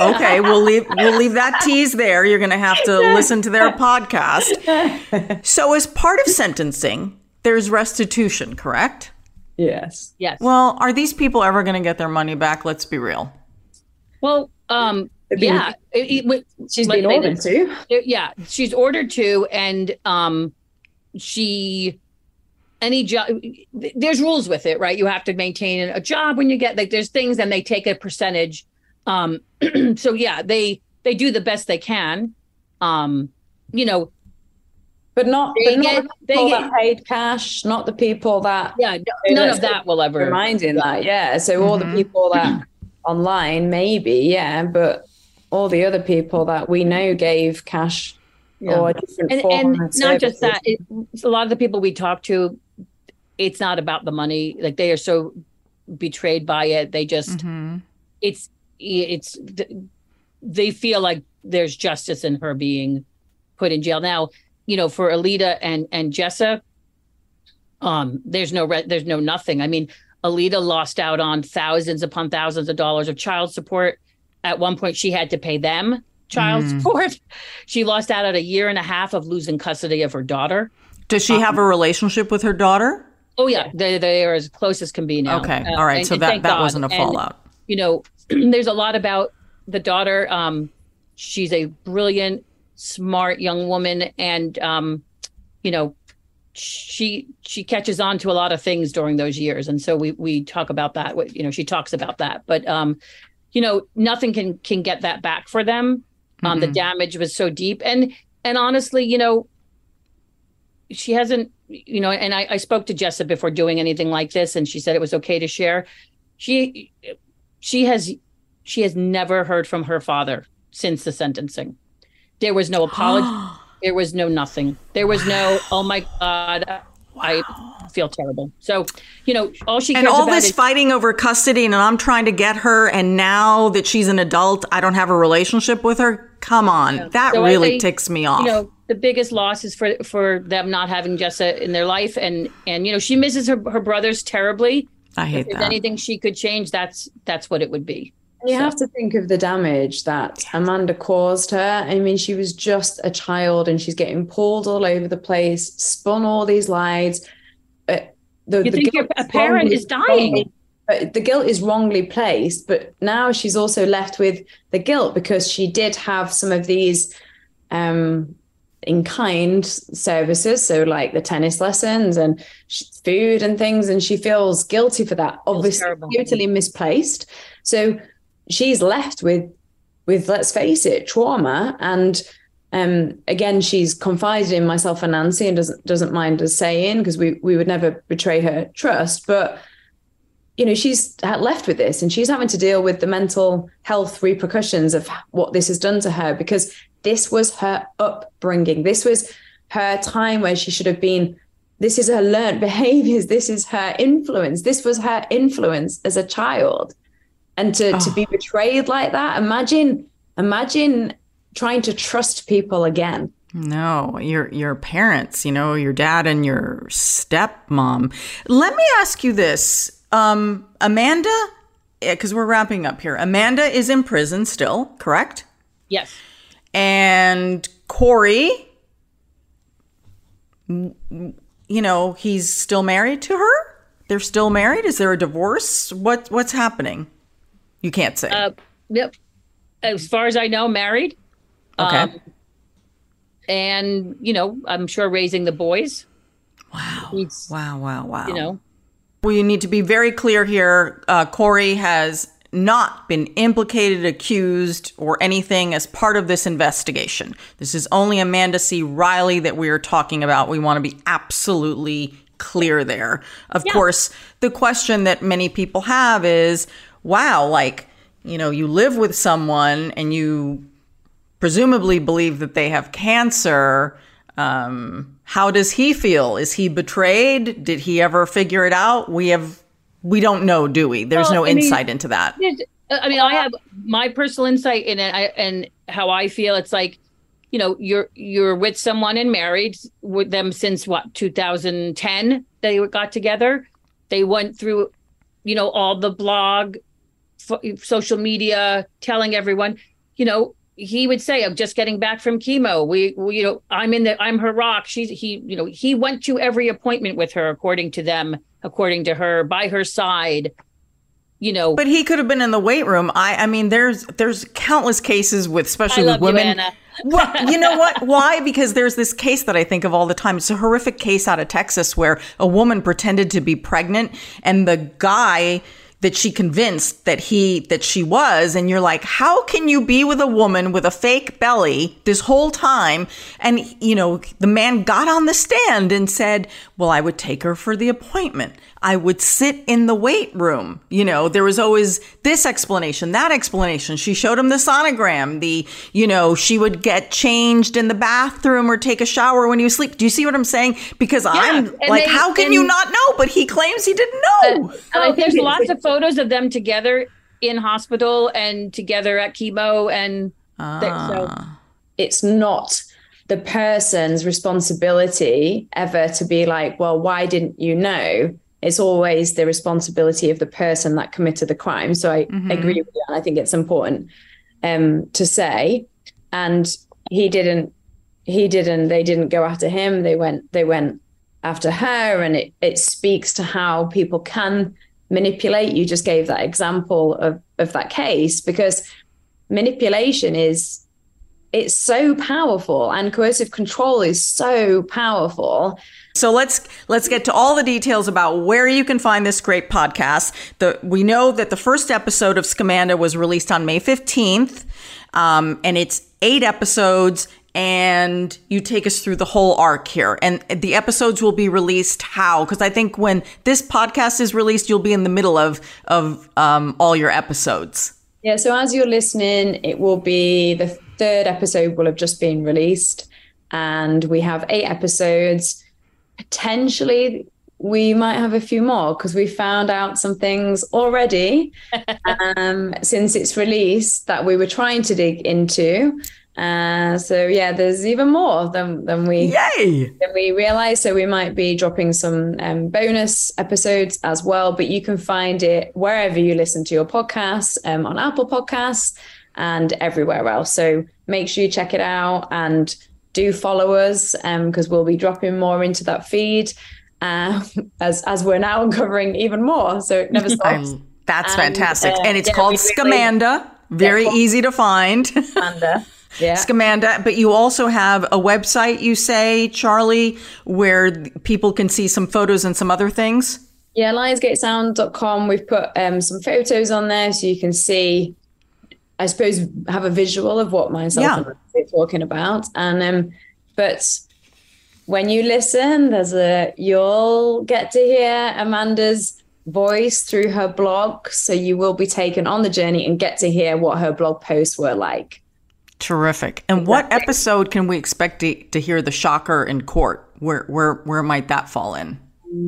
Speaker 2: Okay, we'll leave we'll leave that tease there. You're going to have to listen to their podcast. So as part of sentencing, there's restitution, correct?
Speaker 9: yes
Speaker 10: yes.
Speaker 2: Well, are these people ever going to get their money back? Let's be real.
Speaker 10: Well, um,
Speaker 9: It'd
Speaker 10: yeah, it- it- what-
Speaker 9: she's
Speaker 10: what
Speaker 9: been ordered to
Speaker 10: yeah, she's ordered to, and um, she any job. There's rules with it, right? You have to maintain a job when you get like there's things, and they take a percentage. Um, so yeah, they they do the best they can. Um, you know,
Speaker 9: but not
Speaker 10: They
Speaker 9: but not
Speaker 10: get-
Speaker 9: the
Speaker 10: they
Speaker 9: people
Speaker 10: get-
Speaker 9: that paid cash not the people that
Speaker 10: yeah, no- none of that will ever.
Speaker 9: reminding that yeah so all the people that online maybe yeah but all the other people that we know gave cash
Speaker 10: Yeah.
Speaker 9: or different
Speaker 10: and, and not just that it, a lot of the people we talk to it's not about the money. Like they are so betrayed by it. They just
Speaker 2: Mm-hmm.
Speaker 10: it's it's they feel like there's justice in her being put in jail. Now you know for Alita and and jessa um there's no re- there's no nothing. I mean Alita lost out on thousands upon thousands of dollars of child support. At one point she had to pay them child
Speaker 2: Mm.
Speaker 10: support. She lost out at a year and a half of losing custody of her daughter.
Speaker 2: Does she have a relationship with her daughter?
Speaker 10: Oh yeah, they they are as close as can be now.
Speaker 2: Okay,
Speaker 10: Uh,
Speaker 2: all right.
Speaker 10: and-
Speaker 2: so
Speaker 10: and
Speaker 2: that that
Speaker 10: God.
Speaker 2: wasn't a
Speaker 10: And,
Speaker 2: fallout.
Speaker 10: you know, there's a lot about the daughter. Um, she's a brilliant, smart young woman, and um, you know, she she catches on to a lot of things during those years, and so we we talk about that. What You know, she talks about that, but um, you know, nothing can can get that back for them. Um, the
Speaker 11: Mhm.
Speaker 10: damage was so deep, and and honestly, you know, she hasn't you know and I, I spoke to jessa before doing anything like this and she said it was okay to share. She she has she has never heard from her father since the sentencing. There was no apology. There was no nothing. There was no oh my god i feel terrible so you know all she
Speaker 2: and all
Speaker 10: about
Speaker 2: this
Speaker 10: is
Speaker 2: fighting over custody, and I'm trying to get her, and now that she's an adult, I don't have a relationship with her. Come on, that
Speaker 10: So
Speaker 2: really
Speaker 10: I-
Speaker 2: ticks me off.
Speaker 10: You know, the biggest loss is for for them not having Jessa in their life, and and you know she misses her her brothers terribly.
Speaker 2: I hate
Speaker 10: if there's
Speaker 2: that.
Speaker 10: anything she could change, that's that's what it would be.
Speaker 9: You have to think of the damage that Amanda caused her. I mean, she was just a child and she's getting pulled all over the place, spun all these lies. The,
Speaker 10: You think
Speaker 9: guilt
Speaker 10: a parent
Speaker 9: wrongly-
Speaker 10: is dying.
Speaker 9: wrongly- the guilt is wrongly placed, but now she's also left with the guilt because she did have some of these um, in kind services. So, like the tennis lessons and food and things. And she feels guilty for that, obviously, totally misplaced. So, she's left with with let's face it trauma and um again she's confided in myself and Nancy and doesn't doesn't mind us saying because we we would never betray her trust but you know she's left with this and she's having to deal with the mental health repercussions of what this has done to her because this was her upbringing. This was her time where she should have been this is her learned behaviors. This is her influence. This was her influence as a child. And to, to be betrayed like that imagine imagine trying to trust people again
Speaker 2: No, your your parents, you know, your dad and your stepmom. Let me ask you this, um, Amanda, because we're wrapping up here. Amanda is in prison still, correct?
Speaker 10: Yes.
Speaker 2: And Corey, you know, he's still married to her. They're still married. Is there a divorce? What what's happening? You can't say.
Speaker 10: Uh, yep. As far as I know, married.
Speaker 2: Okay.
Speaker 10: Um, and you know, I'm sure raising the boys.
Speaker 2: Wow. Wow. Wow. Wow.
Speaker 10: You know,
Speaker 2: We need to be very clear here. Uh, Corey has not been implicated, accused, or anything as part of this investigation. This is only Amanda C. Riley that we are talking about. We want to be absolutely clear there. Of course, the question that many people have is wow, like, you know, you live with someone and you presumably believe that they have cancer. Um, how does he feel? Is he betrayed? Did he ever figure it out? We have, we don't know, do we? There's
Speaker 10: Well,
Speaker 2: no
Speaker 10: I mean,
Speaker 2: insight into that.
Speaker 10: I mean, I have my personal insight in it, I, and how I feel. It's like, you know, you're you're with someone and married with them since what 2010. They got together. They went through, you know, all the blog, f- social media, telling everyone. You know, he would say, "I'm just getting back from chemo. We, we you know, I'm in the, I'm her rock. She's he, you know, he went to every appointment with her, according to them, according to her, by her side." you know
Speaker 2: But he could have been in the weight room. I, I mean, there's there's countless cases with, especially with
Speaker 10: you,
Speaker 2: women.
Speaker 10: Ana.
Speaker 2: well, you know what? Why? Because there's this case that I think of all the time. It's a horrific case out of Texas where a woman pretended to be pregnant, and the guy that she convinced that he that she was and you're like how can you be with a woman with a fake belly this whole time? And you know the man got on the stand and said well I would take her for the appointment. I would sit in the weight room. You know there was always this explanation that explanation. She showed him the sonogram the you know she would get changed in the bathroom or take a shower when he was asleep. Do you see what I'm saying? Because I'm
Speaker 10: and
Speaker 2: like
Speaker 10: they-
Speaker 2: how can you not know? But he claims he didn't know.
Speaker 10: Uh, there's lots of photos of them together in hospital and together at chemo and ah. so
Speaker 9: it's not the person's responsibility ever to be like, well, why didn't you know? It's always the responsibility of the person that committed the crime. So I mm-hmm. agree with you. And I think it's important um, to say. And he didn't, he didn't, they didn't go after him. They went, they went after her. And it, it speaks to how people can manipulate. You just gave that example of, of that case because manipulation is it's so powerful and coercive control is so powerful
Speaker 2: so let's let's get to all the details about where you can find this great podcast. The, we know that the first episode of Scamanda was released on May 15th, um, and it's eight episodes. And you take us through the whole arc here. And the episodes will be released how? Because I think when this podcast is released, you'll be in the middle of of um, all your episodes.
Speaker 9: Yeah. So as you're listening, it will be the third episode will have just been released, and we have eight episodes. Potentially, we might have a few more because we found out some things already um, since it's released that we were trying to dig into. Uh, so yeah, there's even more than than we
Speaker 2: Yay!
Speaker 9: than we realized. So we might be dropping some um, bonus episodes as well. But you can find it wherever you listen to your podcast, um, on Apple Podcasts and everywhere else. So make sure you check it out and do follow us because um, we'll be dropping more into that feed uh, as as we're now uncovering even more. So it never stops.
Speaker 2: That's and, fantastic, uh, and it's yeah, called Scamanda. Very yeah, easy to find. Scamanda. Yeah. Scamanda. But you also have a website, you say, Charlie, where people can see some photos and some other things.
Speaker 9: Yeah, lionsgatesound.com. We've put um, some photos on there so you can see I suppose, have a visual of what myself yeah. and talking about. And um, but when you listen, there's a you'll get to hear Amanda's voice through her blog, so you will be taken on the journey and get to hear what her blog posts were like.
Speaker 2: Terrific. And what episode can we expect to, to hear the shocker in court? Where where where might that fall in?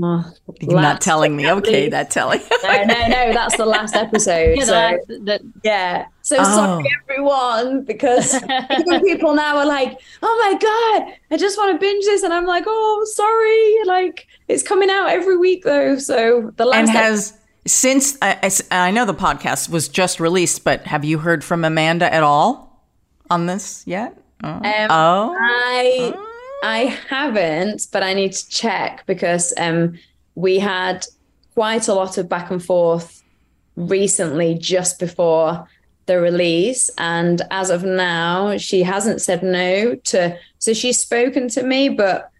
Speaker 2: Uh, You're not telling me. Okay, that telling.
Speaker 9: no, no, no. That's the last episode. yeah, so, that, that, yeah. So oh. sorry, everyone, because even people now are like, "Oh my god, I just want to binge this," and I'm like, "Oh, sorry." Like it's coming out every week though. So the last
Speaker 2: and has. Episode- since I, I know the podcast was just released, but have you heard from Amanda at all on this yet?
Speaker 9: Oh, um, oh. I oh. I haven't, but I need to check because um, we had quite a lot of back and forth recently just before the release. And as of now, she hasn't said no to. So she's spoken to me, but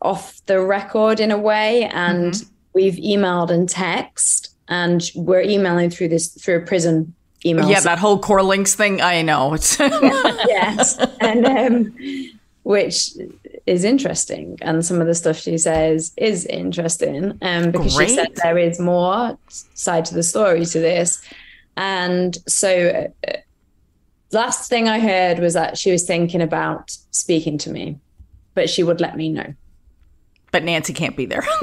Speaker 9: off the record in a way. And mm-hmm. we've emailed and text, and we're emailing through this through a prison email.
Speaker 2: Yeah, that whole CorrLinks thing. I know. It's
Speaker 9: yes, and um, which is interesting and some of the stuff she says is interesting um, because Great. she said there is more side to the story to this and so uh, last thing i heard was that she was thinking about speaking to me but she would let me know
Speaker 2: but nancy can't be there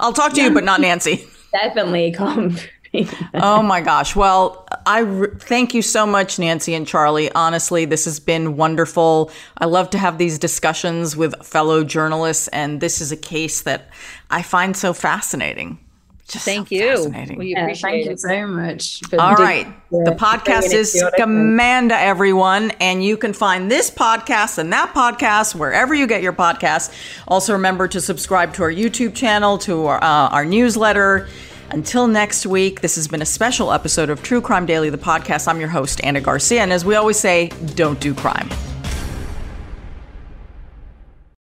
Speaker 2: i'll talk to yeah. you but not nancy
Speaker 9: definitely come
Speaker 2: oh my gosh. Well, I re- thank you so much, Nancy and Charlie. Honestly, this has been wonderful. I love to have these discussions with fellow journalists, and this is a case that I find so fascinating.
Speaker 10: Just thank so you.
Speaker 9: We yeah, appreciate thank it. you so much.
Speaker 2: All right. The podcast is Scamanda, everyone. And you can find this podcast and that podcast wherever you get your podcasts. Also, remember to subscribe to our YouTube channel, to our, uh, our newsletter. Until next week, this has been a special episode of True Crime Daily, the podcast. I'm your host, Ana Garcia. And as we always say, don't do crime.